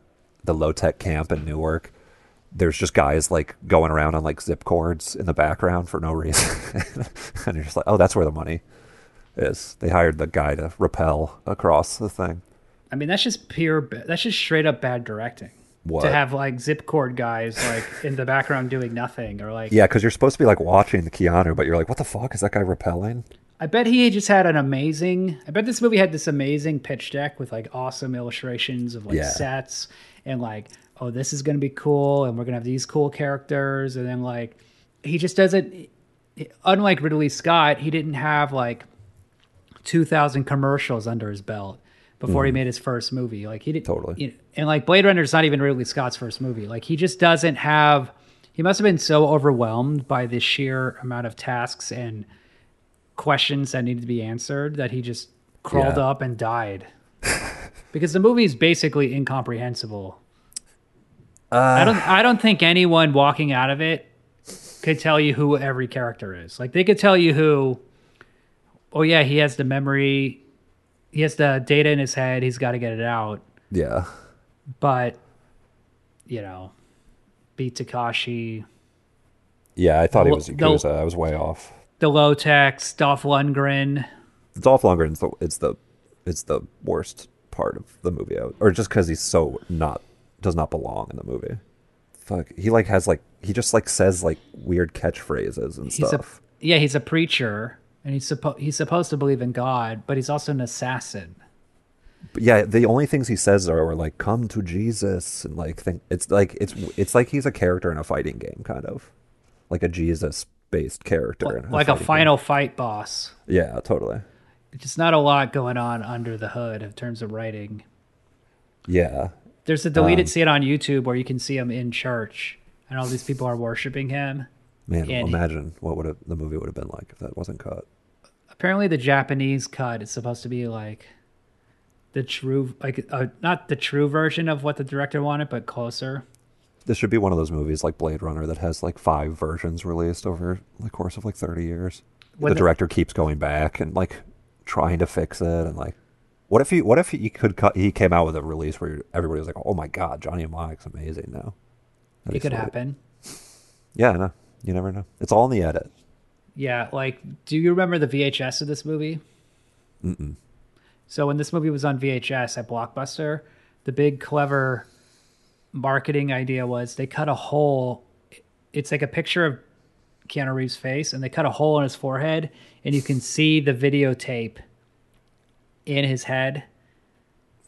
the low tech camp in Newark. There's just guys like going around on like zip cords in the background for no reason. and you're just like, "Oh, that's where the money is." They hired the guy to rappel across the thing. I mean, that's just pure. That's just straight up bad directing. What? To have like zip cord guys like in the background doing nothing, or like Yeah, cuz you're supposed to be like watching the Keanu, but you're like, "What the fuck is that guy rappelling?" I bet he just had an amazing. I bet this movie had this amazing pitch deck with like awesome illustrations of like Yeah. sets and like, oh, this is gonna be cool, and we're gonna have these cool characters, and then like, he just doesn't. Unlike Ridley Scott, he didn't have like two thousand commercials under his belt before he made his first movie. Like he did Mm-hmm. Totally. you know, and like Blade Runner is not even Ridley Scott's first movie. Like he just doesn't have. He must have been so overwhelmed by the sheer amount of tasks and questions that needed to be answered that he just crawled Yeah. up and died. because the movie is basically incomprehensible. I don't. I don't think anyone walking out of it could tell you who every character is. Like they could tell you who. Oh yeah, he has the memory. He has the data in his head. He's got to get it out. Yeah. But you know, Beat Takeshi, Yeah, I thought he was Yakuza. Uh, I was way off. the low tech, Dolph Lundgren. Dolph Lundgren's the it's the it's the worst part of the movie, or just because he's so not does not belong in the movie. Fuck, he like has like he just like says like weird catchphrases and He's stuff. a yeah, he's a preacher, and he's supposed he's supposed to believe in God, but he's also an assassin. But yeah, the only things he says are, are like "come to Jesus" and like think it's like it's it's like he's a character in a fighting game, kind of like a Jesus based character, in like a fighting game. final fight boss. Yeah, totally. Just not a lot going on under the hood in terms of writing. Yeah, There's a deleted Um, scene on YouTube where you can see him in church, and all these people are worshiping him. man, And- imagine what would have the movie would have been like if that wasn't cut. Apparently, the Japanese cut is supposed to be like the true, like uh, not the true version of what the director wanted, but closer. This should be one of those movies like Blade Runner that has like five versions released over the course of like 30 years. When the the- director keeps going back and like trying to fix it and like what if he what if he could cut he came out with a release where everybody was like, "Oh my god, Johnny Mnemonics amazing now." It could happen. Yeah, I know. You never know. It's all in the edit. Yeah, like, do you remember the VHS of this movie? Mm-mm. So when this movie was on VHS at Blockbuster, the big clever marketing idea was they cut a hole. It's like a picture of Keanu Reeves' face, and they cut a hole in his forehead, and you can see the videotape in his head.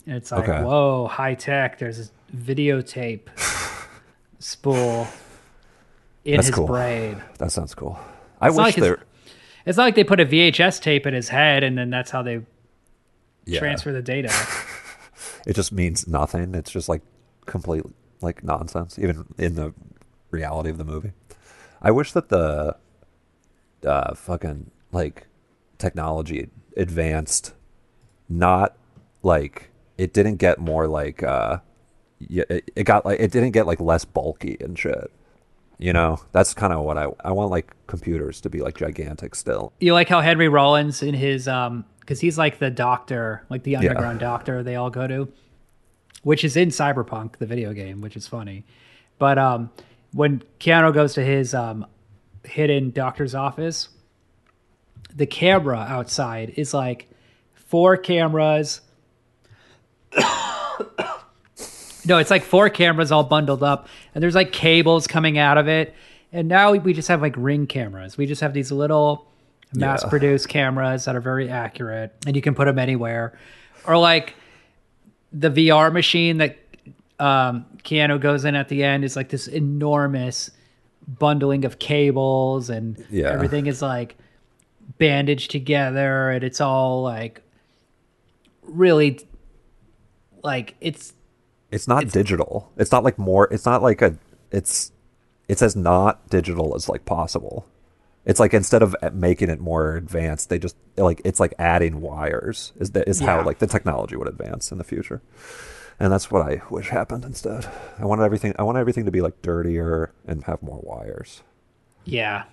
And it's like, Okay. whoa, high tech. There's a videotape spool in That's his cool. brain. That sounds cool. I It's wish like there. it's- It's not like they put a VHS tape in his head, and then that's how they Yeah. transfer the data. It just means nothing. It's just like complete like nonsense, even in the reality of the movie. I wish that the uh, fucking like technology advanced, not like it didn't get more like uh, yeah, it, it got like it didn't get like less bulky and shit. You know, that's kind of what I I want like computers to be like gigantic still. you like how Henry Rollins in his um because he's like the doctor, like the underground doctor they all go to, which is in Cyberpunk, the video game, which is funny. But um when Keanu goes to his um hidden doctor's office, the camera outside is like four cameras. No, it's like four cameras all bundled up, and there's like cables coming out of it. And now we just have like ring cameras. We just have these little mass produced cameras that are very accurate, and you can put them anywhere. Or like the VR machine that um, Keanu goes in at the end is like this enormous bundling of cables, and Yeah. everything is like bandaged together, and it's all like really like it's It's not digital. It's not like more. It's not like a. It's it's as not digital as like possible. It's like instead of eh, making it more advanced, they just like it's like adding wires. Is that is how Yeah. like the technology would advance in the future, and that's what I wish happened instead. I want everything. I want everything to be like dirtier and have more wires. yeah,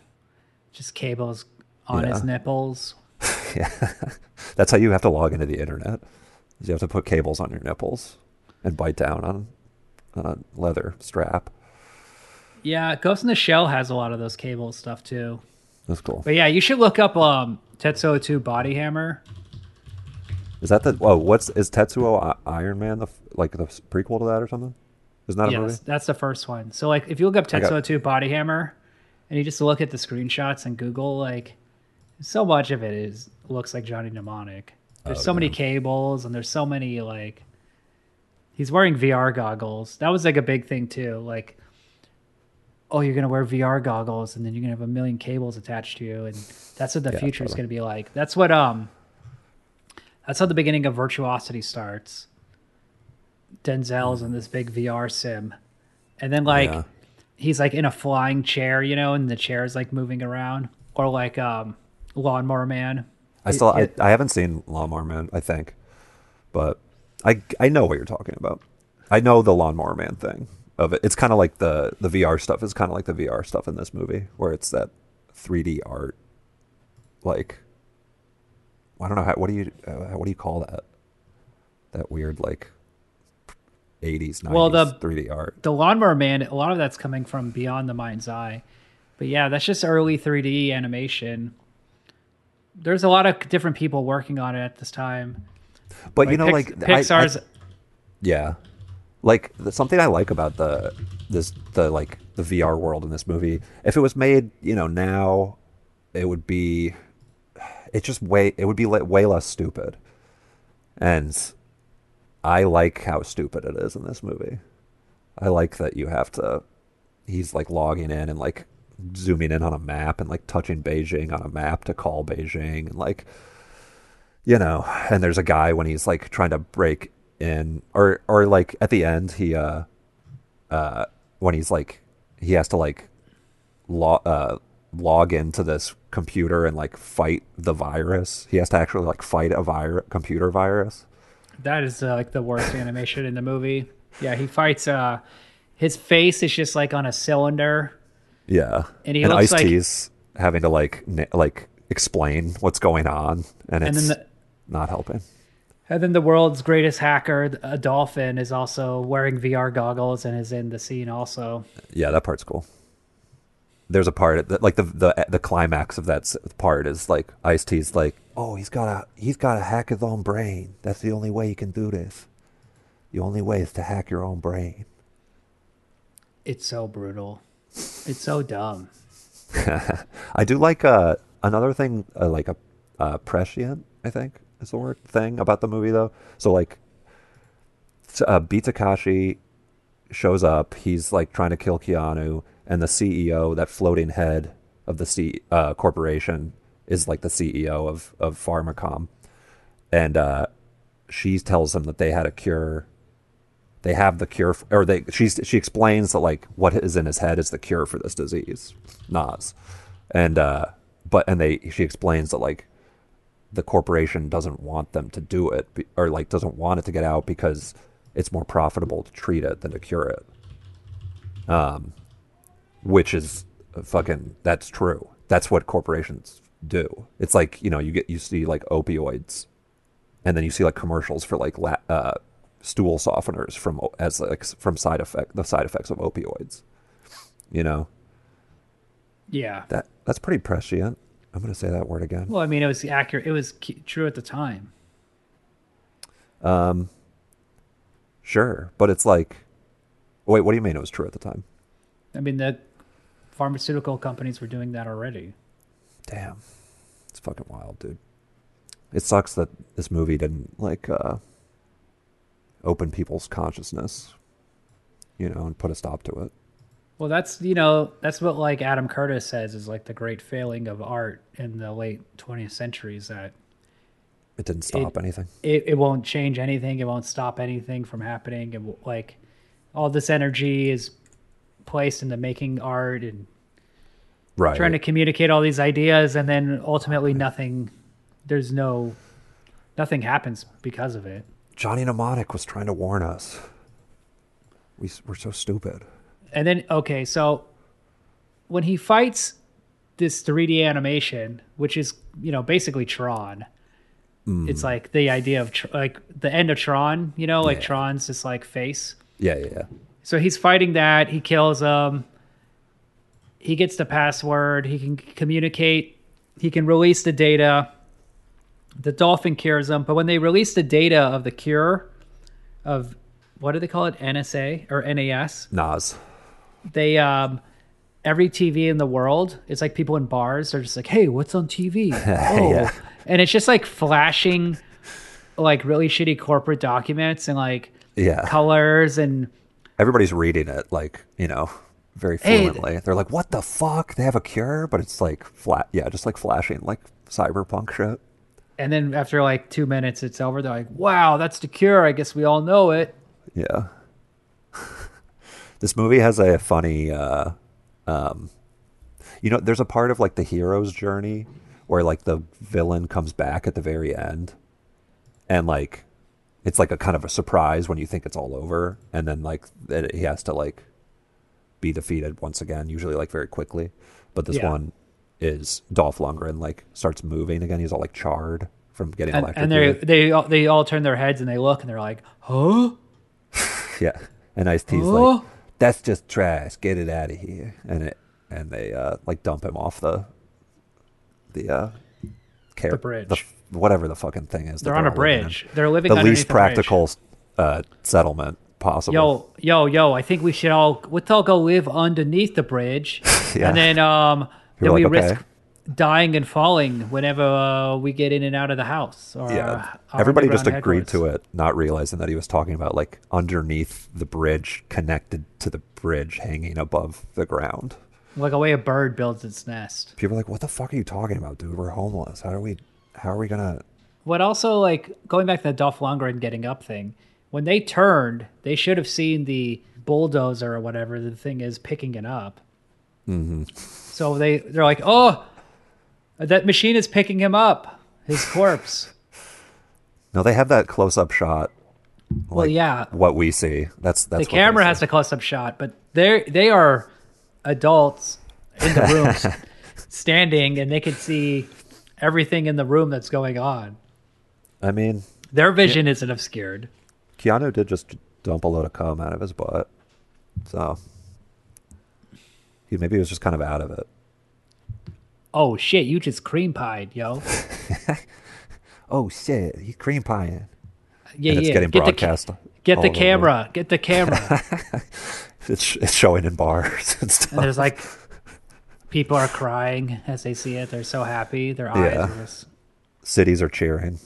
just cables on Yeah. his nipples. Yeah, that's how you have to log into the internet. You have to put cables on your nipples and bite down on on a leather strap. Yeah, Ghost in the Shell has a lot of those cable stuff too. That's cool. But yeah, you should look up um Tetsuo 2 Body Hammer. Is that the? Oh, what's is Tetsuo Iron Man the like the prequel to that or something? Isn't that a Yes, movie? that's the first one. So like if you look up got- Tetsuo 2 Body Hammer and you just look at the screenshots and Google like so much of it is looks like Johnny Mnemonic. There's Oh, so many cables and there's so many like he's wearing VR goggles. That was like a big thing too. Like oh, you're gonna wear VR goggles and then you're gonna have a million cables attached to you and that's what the Yeah, future is gonna be like. That's what um that's how the beginning of virtuosity starts. Denzel's in this big VR sim. And then like Yeah. he's like in a flying chair, you know, and the chair is like moving around. Or like um Lawnmower Man. I still I, I haven't seen Lawnmower Man. I think, but I I know what you're talking about. I know the Lawnmower Man thing of it. It's kind of like the the VR stuff is kind of like the VR stuff in this movie, where it's that 3D art, like I don't know how what do you uh, what do you call that? That weird like 80s 90s Well, the- 3D art. The Lawnmower Man, a lot of that's coming from beyond the mind's eye. But yeah, that's just early 3D animation. There's a lot of different people working on it at this time. But you know, Pix- like I- I- Pixar's Yeah, like the, something I like about the this the like the VR world in this movie. If it was made, you know, now, it would be, it just way it would be like way less stupid, and I like how stupid it is in this movie. I like that you have to. He's like logging in and like zooming in on a map and like touching Beijing on a map to call Beijing and like you know and there's a guy when he's like trying to break in or or like at the end he uh uh when he's like he has to like log uh log into this computer and like fight the virus he has to actually like fight a virus computer virus that is uh, like the worst animation in the movie. Yeah, he fights uh his face is just like on a cylinder. yeah And he and looks ice like- t's having to like na- like explain what's going on and And it's then the not helping and then the world's greatest hacker, a dolphin, is also wearing VR goggles and is in the scene also. yeah that part's cool there's a part that like the the the climax of that part is like Ice T's like, oh, he's got a he's got to hack his own brain. That's the only way he can do this. The only way is to hack your own brain. It's so brutal. It's so dumb. I do like uh, another thing, uh, like a uh, prescient, I think is the word thing about the movie though. So like, uh, Beat Takeshi shows up. He's like trying to kill Keanu, and the CEO, that floating head of the C uh, corporation, is like the CEO of of Pharmakom, and uh, she tells him that they had a cure. They have the cure, f or they. She's she explains that like what is in his head is the cure for this disease, Nas, and uh, but and they she explains that like the corporation doesn't want them to do it or like doesn't want it to get out because it's more profitable to treat it than to cure it. Um, which is fucking that's true. That's what corporations do. It's like you know you get you see like opioids, and then you see like commercials for like la- uh, stool softeners from as like from side effect the side effects of opioids. You know Yeah. that that's pretty prescient. I'm gonna say that word again. Well, I mean, it was accurate. It was true at the time. Um, sure, but it's like, wait, what do you mean it was true at the time? I mean, the pharmaceutical companies were doing that already. Damn, it's fucking wild, dude. It sucks that this movie didn't like uh, open people's consciousness, you know, and put a stop to it. Well, that's you know that's what like Adam Curtis says is like the great failing of art in the late 20th century is that It didn't stop anything. it, it won't change anything. It won't stop anything from happening. It will, like all this energy is placed into making art and Right. trying to communicate all these ideas, and then ultimately nothing. There's no nothing happens because of it. Johnny Mnemonic was trying to warn us. We we're so stupid. And then okay, so when he fights this 3D animation, which is you know basically Tron, hmm. it's like the idea of tr- like the end of Tron. You know, like Yeah. Tron's just like face. Yeah, yeah, yeah. So he's fighting that. He kills him. He gets the password. He can communicate. He can release the data. The dolphin cures him. But when they release the data of the cure of what do they call it? NSA or NAS? Nas. They um every TV in the world, it's like people in bars are just like, "Hey, what's on TV?" oh. Yeah. And it's just like flashing like really shitty corporate documents and like Yeah. colors and Everybody's reading it like you know very Hey, fluently. They're like, "What the fuck? They have a cure?" But it's like flat. Yeah, just like flashing like cyberpunk shit. And then after like two minutes, it's over. They're like, "Wow, that's the cure. I guess we all know it." Yeah. This movie has a funny uh um you know, there's a part of like the hero's journey where like the villain comes back at the very end and like it's like a kind of a surprise when you think it's all over and then like that he has to like be defeated once again, usually like very quickly. But this Yeah. one is Dolph Lundgren like starts moving again. He's all like charred from getting And, and they electrocuted. they all, they all turn their heads and they look and they're like, "Huh?" Yeah, and Ice T's Oh. like, "That's just trash. Get it out of here." And it and they uh like dump him off the the uh car- The bridge. whatever the fucking thing is. They're on a bridge. They're living the least the practical uh settlement possible. Yo, yo, yo! I think we should all let's all go live underneath the bridge, Yeah. and then um, then we like, okay. risk dying and falling whenever uh, we get in and out of the house. Or, yeah, our everybody just agreed to it, not realizing that he was talking about like underneath the bridge, connected to the bridge, hanging above the ground. like a way a bird builds its nest. People are like, "What the fuck are you talking about, dude? We're homeless. How are we? How are we gonna?" What also like going back to the Dolph Lundgren getting up thing. When they turned, they should have seen the bulldozer or whatever the thing is picking it up. Mm-hmm. So they they're like, oh, that machine is picking him up, his corpse. No, they have that close-up shot. well, yeah, what we see. That's that's the camera has a close up shot, but they they are adults in the room standing, and they can see everything in the room that's going on. I mean, Their vision isn't obscured. Keanu did just dump a load of cum out of his butt, so he He maybe he was just kind of out of it. Oh shit, you just cream pied, yo. Oh shit, you cream pieing. Yeah, and it's yeah. getting get broadcast. The, ca- get the over. camera. Get the camera. It's it's showing in bars and stuff. and there's like people are crying as they see it. They're so happy. Their eyes Yeah. are just Cities are cheering,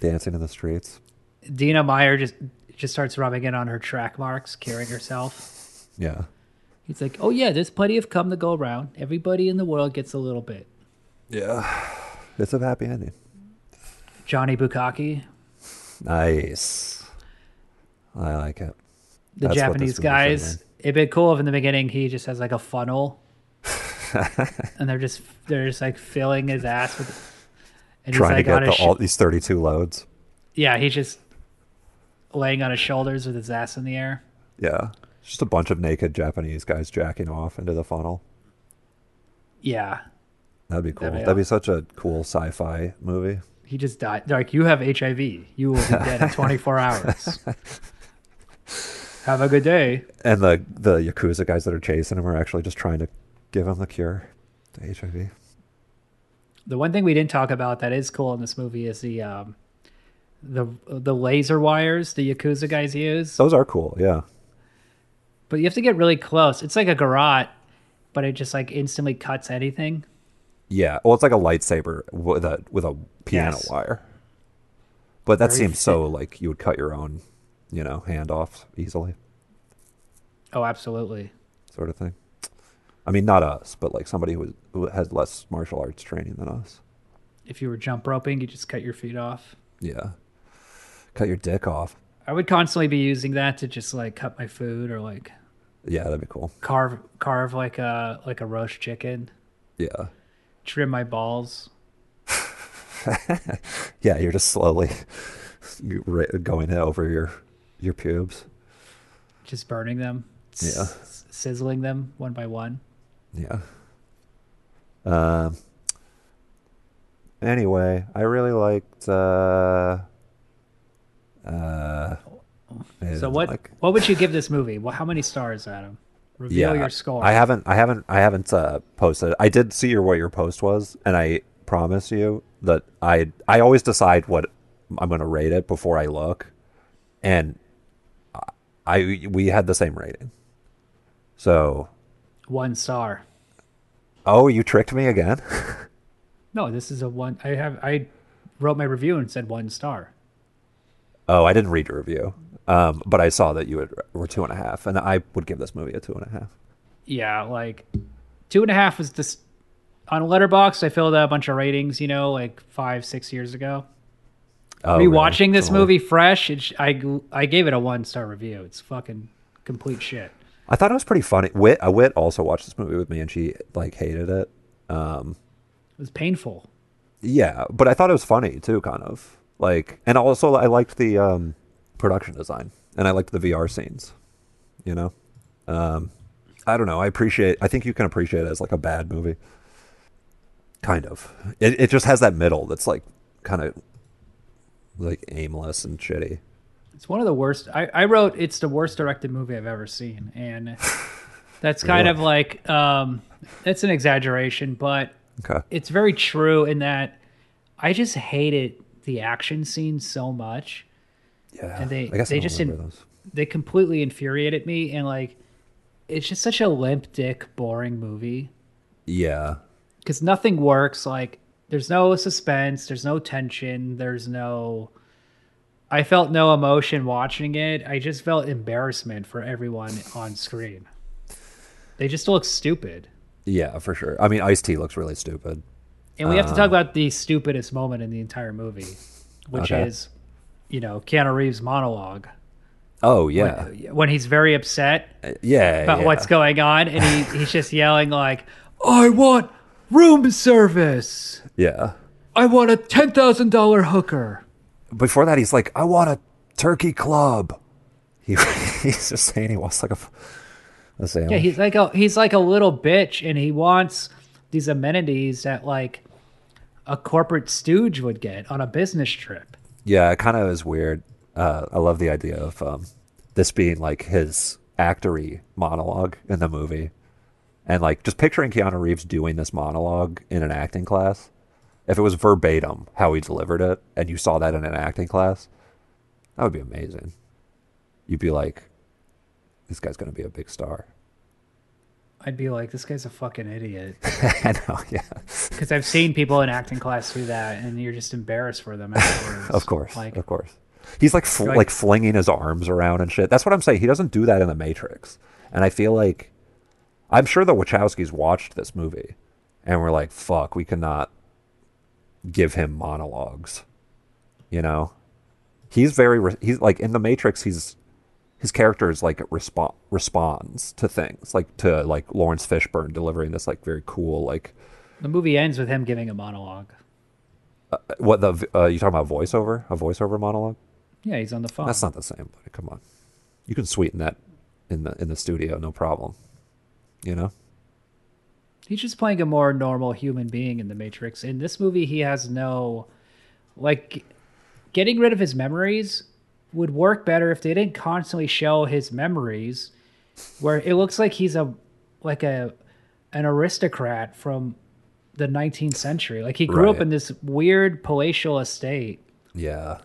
dancing in the streets. Dina Meyer just just starts rubbing it on her track marks, carrying herself. Yeah, He's like, "Oh yeah, there's plenty of cum to go around. Everybody in the world gets a little bit." yeah. It's a happy ending. Johnny Bukaki, Nice. I like it. the That's Japanese guys. should It'd been cool if in the beginning he just has like a funnel, and they're just they're just like filling his ass with. And Trying he's to get on the, his all these thirty-two loads. yeah, he's just laying on his shoulders with his ass in the air. Yeah, just a bunch of naked Japanese guys jacking off into the funnel. Yeah, That'd be cool. That'd be That'd be such a cool sci-fi movie. he just died. Like, you have HIV. You will be dead in 24 hours. Have a good day. And the the yakuza guys that are chasing him are actually just trying to give him the cure to HIV. The one thing we didn't talk about that is cool in this movie is the um, the the laser wires the yakuza guys use. Those are cool. Yeah. But you have to get really close. It's like a garrote, but it just like instantly cuts anything. Yeah. Well, it's like a lightsaber with a with a piano Yes. wire. But that Very seems so like you would cut your own, you know, hand off easily, Oh, absolutely. sort of thing. I mean, not us, but like somebody who, who has less martial arts training than us. If you were jump roping, you just cut your feet off. Yeah. Cut your dick off. I would constantly be using that to just like cut my food or like Yeah, that'd be cool. carve carve like a like a roast chicken, Yeah. trim my balls. Yeah, you're just slowly going over your your pubes. just burning them, Yeah. s- sizzling them one by one. Yeah. Um. Anyway, I really liked. Uh, uh, So what like- what would you give this movie? Well, how many stars, Adam? Reveal yeah, your score. I haven't. I haven't. I haven't uh, posted. I did see your what your post was, and I promise you that I. I always decide what I'm going to rate it before I look, and I we had the same rating. So, one star. oh, you tricked me again. No, this is a one. I have I wrote my review and said one star. Oh, I didn't read your review, um, but I saw that you had, were two and a half, and I would give this movie a two and a half. Yeah, like two and a half was this on Letterboxd. I filled out a bunch of ratings. You know, like five six years ago. Oh, really? Rewatching this Totally. movie fresh, sh- I I gave it a one star review. It's fucking complete shit. I thought it was pretty funny. Wit, uh, Wit also watched this movie with me, and she like hated it. Um, It was painful. yeah, but I thought it was funny too, kind of like, and also I liked the um, production design, and I liked the VR scenes. You know, um, I don't know. I appreciate. I think you can appreciate it as like a bad movie. Kind of. It it just has that middle that's like kind of like aimless and shitty. It's one of the worst. I, I wrote it's the worst directed movie I've ever seen, and that's kind Really? of like um, that's an exaggeration, but Okay. it's very true in that I just hated the action scene so much. Yeah. And they- I guess they just didn't- They completely infuriated me, and like it's just such a limp dick, boring movie Yeah. because nothing works. Like there's no suspense, there's no tension, there's no. I felt no emotion watching it. I just felt embarrassment for everyone on screen. They just look stupid. Yeah, for sure. I mean, Ice T looks really stupid. And we have to talk um, about the stupidest moment in the entire movie, which Okay. is, you know, Keanu Reeves' monologue. Oh yeah, When, when he's very upset uh, yeah. about yeah. what's going on, and he, he's just yelling like, "I want room service. Yeah. I want a ten thousand dollar hooker." Before that, he's like, "I want a turkey club." He he's just saying he wants like a, a sandwich. Yeah, he's like a he's like a little bitch, and he wants these amenities that like a corporate stooge would get on a business trip. Yeah, it kind of is weird. Uh, I love the idea of um, this being like his actory monologue in the movie, And like just picturing Keanu Reeves doing this monologue in an acting class, if it was verbatim how he delivered it, and you saw that in an acting class, that would be amazing. You'd be like, this guy's going to be a big star. I'd be like, this guy's a fucking idiot. I know, yeah. Because I've seen people in acting class do that, and you're just embarrassed for them afterwards. Of course, Like, of course. He's like fl- Like- like, flinging his arms around and shit. That's what I'm saying. He doesn't do that in the Matrix, and I feel like I'm sure the Wachowskis watched this movie and were like, "Fuck, we cannot give him monologues." You know, he's very re- he's like in the Matrix. He's his character is like respo- responds to things like to like Laurence Fishburne delivering this like very cool like the movie ends with him giving a monologue. what the uh, you talking about voiceover a voiceover monologue. Yeah, he's on the phone. That's not the same, buddy. Come on. You can sweeten that in the in the studio, no problem. You know? He's just playing a more normal human being in the Matrix. In this movie, he has no like getting rid of his memories would work better if they didn't constantly show his memories where it looks like he's a like a an aristocrat from the 19th century. Like he grew up in this weird palatial estate. Yeah.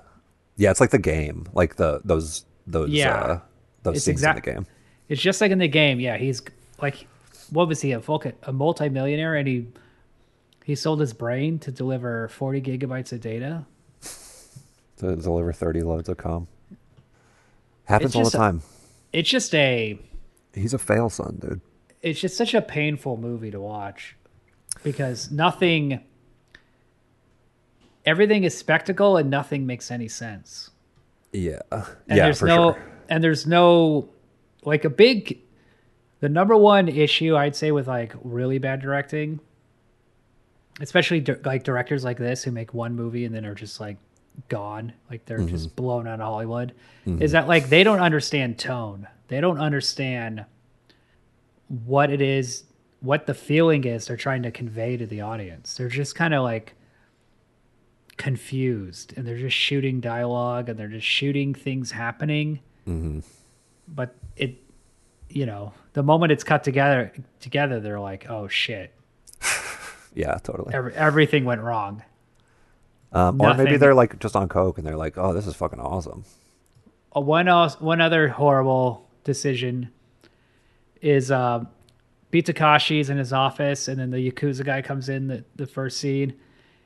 Yeah, it's like the game. Like the those those Yeah. uh those It's scenes exact- in the game. It's just like in the game. Yeah, he's like what was he a Vulcan, a multimillionaire and he he sold his brain to deliver 40 gigabytes of data. To deliver thirty loads of com. Happens all the just a- time. It's just a He's a fail son, dude. it's just such a painful movie to watch because nothing everything is spectacle and nothing makes any sense. Yeah. And yeah, there's for no sure. and there's no like a big the number one issue I'd say with like really bad directing especially like directors like this who make one movie and then are just like gone like they're Mm-hmm. just blown out of Hollywood. Is that like they don't understand tone. They don't understand what it is what the feeling is they're trying to convey to the audience. They're just kind of like confused and they're just shooting dialogue and they're just shooting things happening. But it you know the moment it's cut together together they're like oh shit. Yeah, totally. every, everything went wrong Um, or maybe they're like just on coke and they're like, "Oh, this is fucking awesome." Uh, one else, one other horrible decision is uh, Beat Takeshi's in his office, and then the Yakuza guy comes in the, the first scene,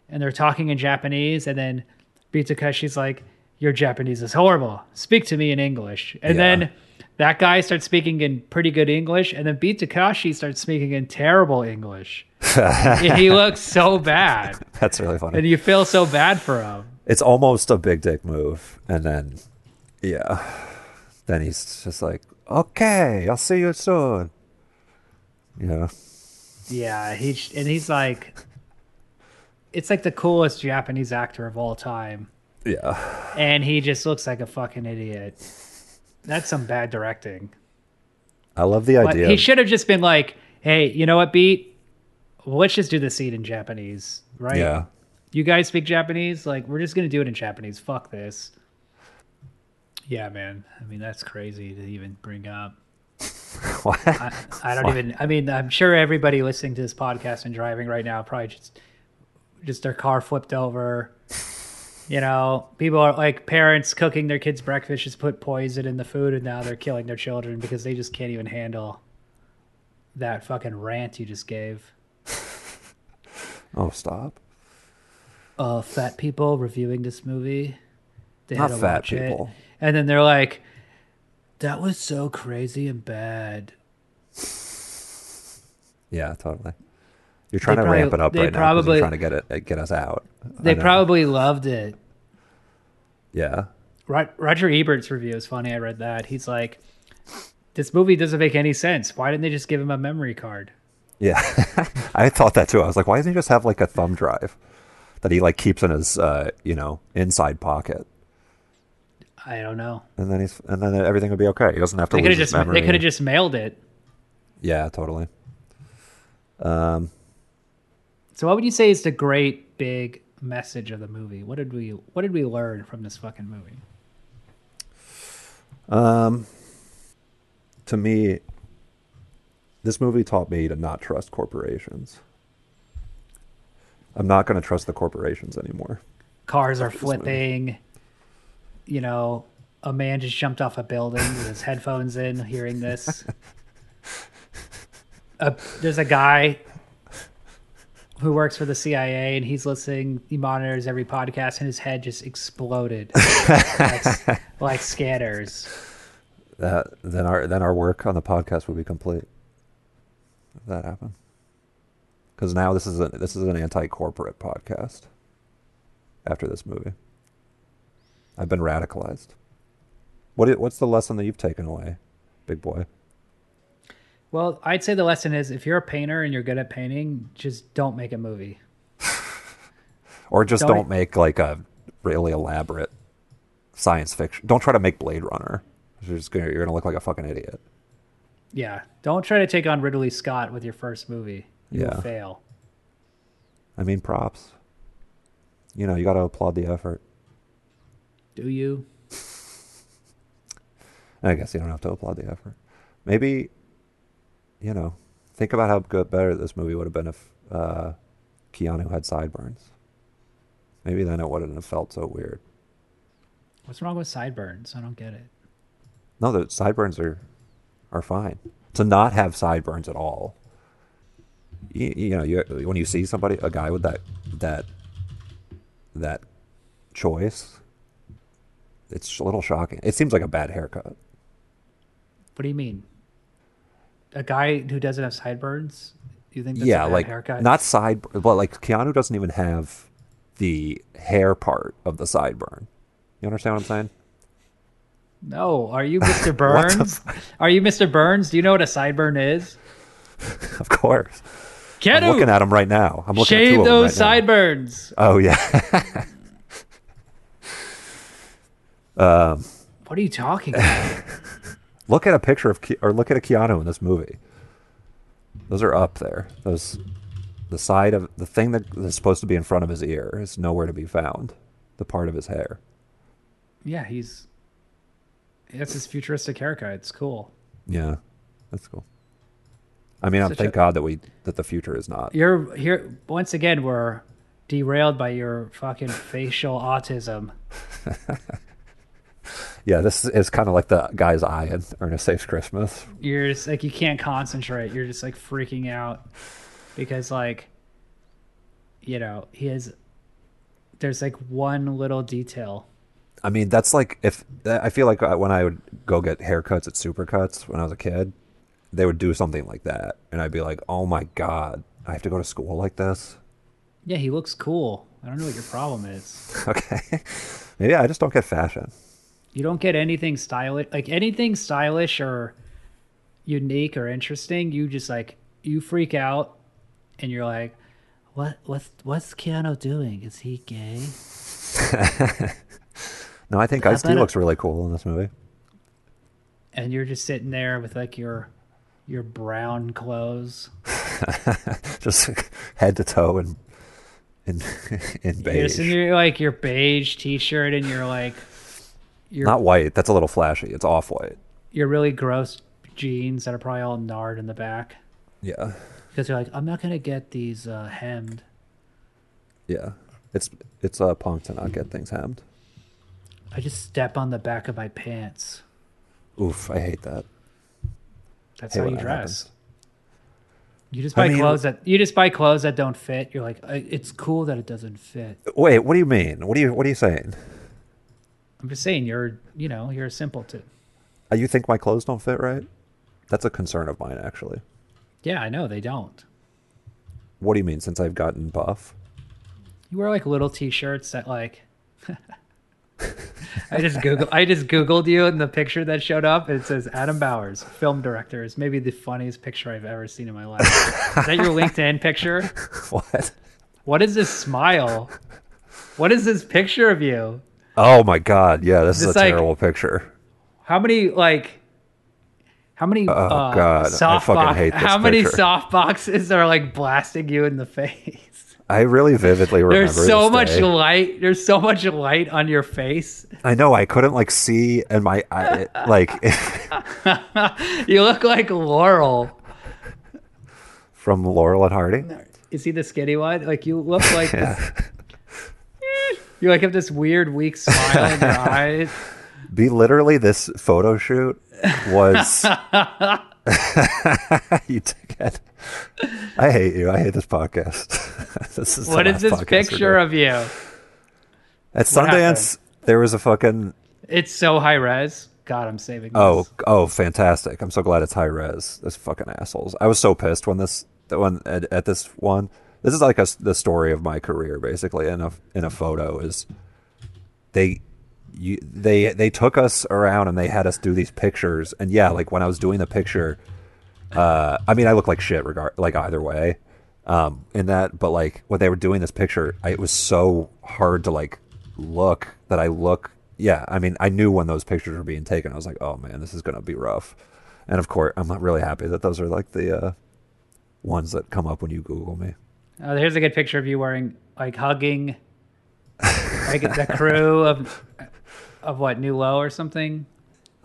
and they're talking in Japanese, and then Beat Takeshi's like, "Your Japanese is horrible. Speak to me in English." And Yeah. then that guy starts speaking in pretty good English, and then Beat Takeshi starts speaking in terrible English. he looks so bad, That's really funny. and you feel so bad for him. it's almost a big dick move and then yeah then he's just like okay i'll see you soon yeah Yeah, he and he's like, it's like the coolest Japanese actor of all time, yeah and he just looks like a fucking idiot. That's some bad directing. i love the But idea he should have just been like, "Hey, you know what, beat? Let's just do the scene in Japanese, right? yeah You guys speak Japanese? Like, we're just gonna do it in Japanese. Fuck this." Yeah, man. I mean, that's crazy to even bring up. What? I, I don't even. I mean, I'm sure everybody listening to this podcast and driving right now probably just just their car flipped over. You know, people are like parents cooking their kids breakfast just put poison in the food, and now they're killing their children because they just can't even handle that fucking rant you just gave. oh stop Uh, fat people reviewing this movie. They Not had to fat watch it, people. and then they're like, "That was so crazy and bad." yeah totally you're trying They to ramp it up right now probably- you're trying to get it get us out They probably loved it. yeah Roger Ebert's review is funny. I read that. He's like, "This movie doesn't make any sense. Why didn't they just give him a memory card?" yeah i thought that too i was like why doesn't he just have like a thumb drive that he like keeps in his uh you know inside pocket I don't know. and then he's and then everything would be okay he doesn't have to They could lose have just they could have just mailed it. yeah totally So, what would you say is the great big message of the movie? What did we What did we learn from this fucking movie? Um, to me, this movie taught me to not trust corporations. I'm not going to trust the corporations anymore. Cars are flipping. You know, a man just jumped off a building with his headphones in, hearing this. uh, there's a guy who works for the CIA, and he's listening. He monitors every podcast, and his head just exploded like, like scanners. That then our then our work on the podcast would be complete. If that happened. Because now this is a this is an anti-corporate podcast. After this movie, I've been radicalized. What what's the lesson that you've taken away, big boy? Well, I'd say the lesson is if you're a painter and you're good at painting, just don't make a movie. Or just Don't- don't, make like a really elaborate science fiction. Don't try to make Blade Runner. You're just gonna you're gonna look like a fucking idiot. Yeah, don't try to take on Ridley Scott with your first movie. You Yeah. will fail. I mean, props. You know, you got to applaud the effort. Do you? I guess you don't have to applaud the effort. Maybe, you know, think about how good better this movie would have been if uh, Keanu had sideburns. Maybe then it wouldn't have felt so weird. What's wrong with sideburns? I don't get it. No, the sideburns are are fine. To not have sideburns at all. You, you know, you, when you see somebody, a guy with that that that choice, it's a little shocking. It seems like a bad haircut. What do you mean? A guy who doesn't have sideburns? Do you think that's yeah, like haircut? not side, but like Keanu doesn't even have the hair part of the sideburn. You understand what I'm saying? No. Are you Mr. Burns? Are you Mr. Burns? Do you know what a sideburn is? Of course. I'm looking at him right now. I'm looking at two shave of them those right now. sideburns. Oh yeah. What are you talking about? Look at a picture of Ke- or look at a Keanu in this movie. Those are up there. Those the side of the thing that is supposed to be in front of his ear is nowhere to be found. The part of his hair. yeah, he's. That's his futuristic haircut. It's cool. Yeah, that's cool. I mean, I'm thank a- God that we that the future is not. You're here once again. We're derailed by your fucking facial autism. Yeah, this is kind of like the guy's eye in Ernest Saves Christmas. You're just like you can't concentrate. You're just like freaking out because like you know he has. There's like one little detail. I mean, that's like if I feel like uh, when I would go get haircuts at Supercuts when I was a kid, they would do something like that, and I'd be like, "Oh my god, I have to go to school like this." Yeah, he looks cool. I don't know what your problem is. Okay, maybe I just don't get fashion. You don't get anything stylish, like anything stylish or unique or interesting. You just like you freak out, and you're like, "What? What's what's Keanu doing? Is he gay?" No, I think Ice T looks really cool in this movie. And you're just sitting there with like your your brown clothes. just head to toe in in in You're beige, just in your like your beige t-shirt, and you're like, you're not white. That's a little flashy. It's off white. your really gross jeans that are probably all gnarred in the back Yeah, because you're like, I'm not gonna get these uh, hemmed. yeah. It's it's a punk to not get things hemmed. I just step on the back of my pants. Oof, I hate that. That's Hate how you dress. happens. You just I buy mean- clothes that you just buy clothes that don't fit. You're like, it's cool that it doesn't fit. Wait, what do you mean? What do you what are you saying? I'm just saying, you're you know you're a simpleton. Uh, You think my clothes don't fit right? That's a concern of mine, actually. Yeah, I know they don't. What do you mean? Since I've gotten buff? You wear like little t-shirts that like. I just google. I just googled you, and the picture that showed up it says Adam Bowers, film director. Is maybe the funniest picture I've ever seen in my life. is that your LinkedIn picture? what? What is this smile? What is this picture of you? Oh my god! Yeah, this is a like- terrible picture. How many like? How many? Oh, uh, God, I fucking box- hate this How many picture. soft boxes are like blasting you in the face? I really vividly remember. There's so much day. light. There's so much light on your face. I know. I couldn't like see, and my it- like You look like Laurel. from Laurel and Hardy. Is he the skinny one? Like you look like you like have this weird weak smile in your eyes. Be literally this photo shoot was. you dickhead. I hate you. I hate this podcast. this is What is this picture of you? At Sundance? There was a fucking It's so high res. God, I'm saving. Oh, this. oh, fantastic! I'm so glad it's high res. This fucking assholes. I was so pissed when this, when at, at this one. This is like a, the story of my career, basically. In a in a photo is they, you they they took us around and they had us do these pictures. And yeah, like when I was doing the picture, uh, I mean, I look like shit regard like either way. Um, in that, but like when they were doing this picture, I, it was so hard to like look that I look. Yeah, I mean, I knew when those pictures were being taken. I was like, oh man, this is gonna be rough. And of course, I'm not really happy that those are like the uh, ones that come up when you Google me. Oh, here's a good picture of you wearing like hugging, like the crew of of what New Low or something,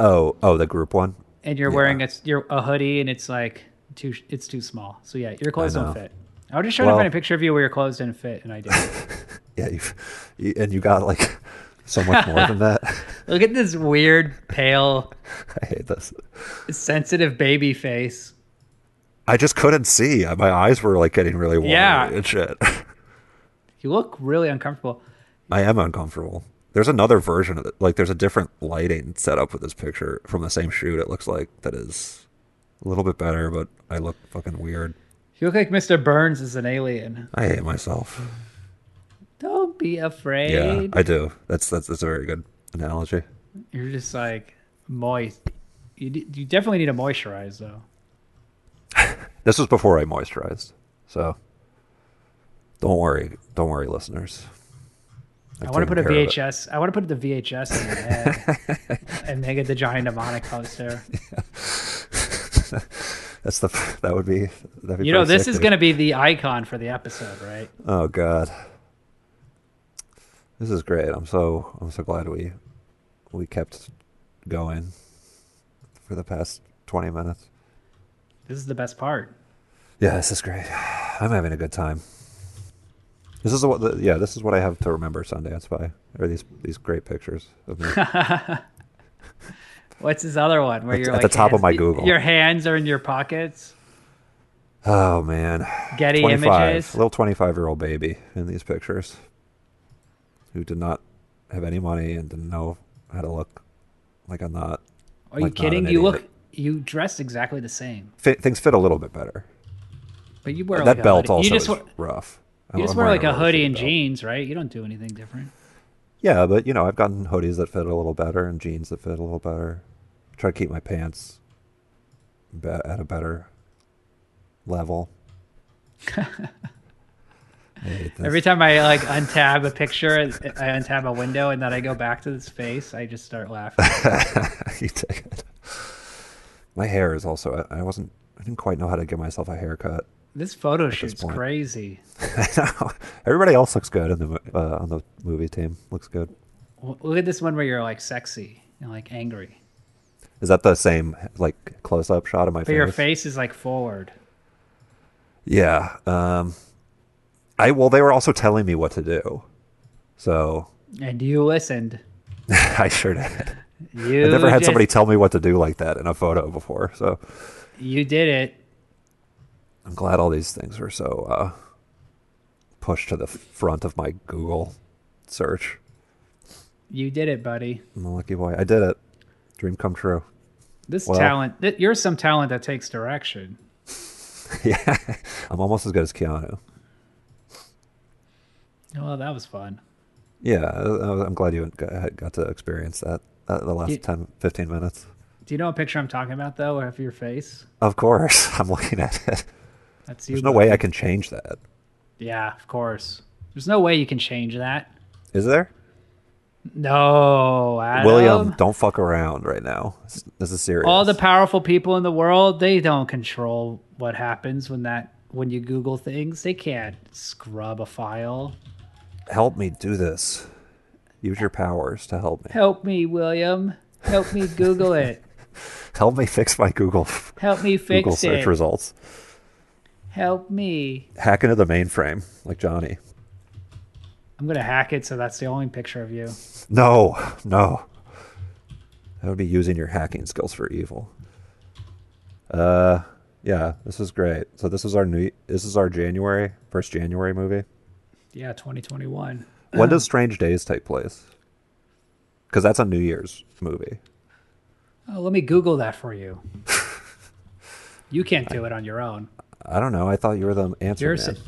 Oh, oh, the group one. and you're Yeah. wearing a you're a hoodie and it's like too it's too small. So yeah, your clothes don't fit. I was just trying Well- to find a picture of you where your clothes didn't fit, and I did. Yeah, you and you got like so much more than that. Look at this weird, pale, I hate this. sensitive baby face. I just couldn't see. My eyes were like getting really watery Yeah. and shit. You look really uncomfortable. I am uncomfortable. There's another version of it. Like, there's a different lighting setup with this picture from the same shoot. It looks like that is a little bit better, but I look fucking weird. You look like Mr. Burns is an alien. I hate myself. Don't be afraid. Yeah, I do. That's that's that's a very good analogy. You're just like moist. You you definitely need to moisturize though. This was before I moisturized, so don't worry, don't worry, listeners. I I've want to put a taken care of it. VHS. I want to put the VHS in your head and make it the giant demonic poster. That's the that would be that'd be You know, this sick, is going to be the icon for the episode, right? Oh god. This is great. I'm so I'm so glad we we kept going for the past 20 minutes. This is the best part. Yeah, this is great. I'm having a good time. This is what the, yeah, this is what I have to remember Sundance by. Are these these great pictures of me. What's this other one where At- you're at like the top of my Google. Your hands are in your pockets. oh man. Getty 25. images. Little 25-year-old baby in these pictures who did not have any money and didn't know how to look like a not Are you like, not kidding? You look. You dressed exactly the same, fit, things fit a little bit better. but you wear that like a belt hoodie. also You just, is wear, rough. you just I'm wear like a hoodie and belt. jeans, right? You don't do anything different. Yeah, but you know, I've gotten hoodies that fit a little better and jeans that fit a little better. Try to keep my pants at a better level. I. Every time I like untab a picture, I untab a window, and then I go back to this face, I just start laughing. You take it. My hair is also. I I wasn't. I didn't quite know how to give myself a haircut. This photo shoot's point. crazy. I know. Everybody else looks good in the uh, on the movie team. Looks good. W- Look at this one where you're like sexy and like angry, Is that the same like close up shot of my face? but face? your face is like forward. Yeah. Um, I well, they were also telling me what to do, so And you listened. I sure did. You I've never had just- somebody tell me what to do like that in a photo before, so You did it. I'm glad all these things were so uh, pushed to the front of my Google search. You did it, buddy. I'm a lucky boy. I did it. Dream come true. This Well- talent. Th- you're some talent that takes direction. yeah, I'm almost as good as Keanu. Well, that was fun. Yeah, I- I'm glad you got to experience that, that the last You- 10, 15 minutes. Do you know what picture I'm talking about, though, of your face? Of course, I'm looking at it. That's you. There's no way I can change that. Yeah, of course. There's no way you can change that. Is there? No, Adam. William, don't fuck around right now. This, this is serious. All the powerful people in the world, they don't control what happens when that when you Google things. They can't scrub a file. help me do this. Use your powers to help me. Help me, William. Help me Google it. Help me fix my Google Help me fix Google search it. results. Help me. Hack into the mainframe like Johnny. I'm gonna hack it so that's the only picture of you. No, no. That would be using your hacking skills for evil. Uh, yeah, this is great. So this is our new. This is our January first January movie. Yeah, 2021. When does um, Strange Days take place? Because that's a New Year's movie. Oh, let me Google that for you. you can't do it on your own. I don't know. I thought you were the answer You're man. si-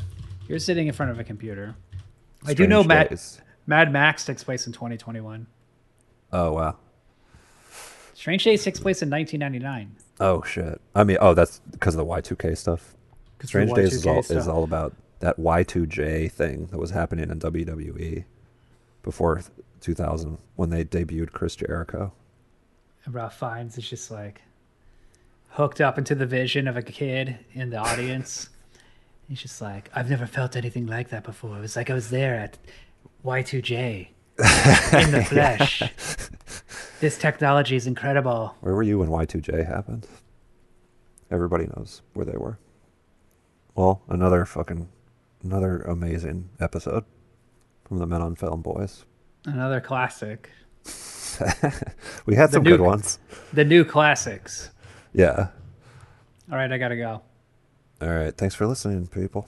you're sitting in front of a computer. I do know Mad Mad Max takes place in 2021. Oh wow. Strange Days takes place in 1999. Oh shit. I mean, oh, that's because of the Y two K stuff. Strange Days is Y2K all is all about that Y two J thing that was happening in WWE before 2000 when they debuted Chris Jericho. And Ralph Fiennes is just like hooked up into the vision of a kid in the audience. He's just like, I've never felt anything like that before. It was like I was there at Y2J in the flesh. this technology is incredible. Where were you when Y two J happened? Everybody knows where they were. Well, another fucking another amazing episode from the Men on Film boys. Another classic. We had The some new- good ones. The new classics. Yeah. All right, I gotta go. All right. Thanks for listening, people.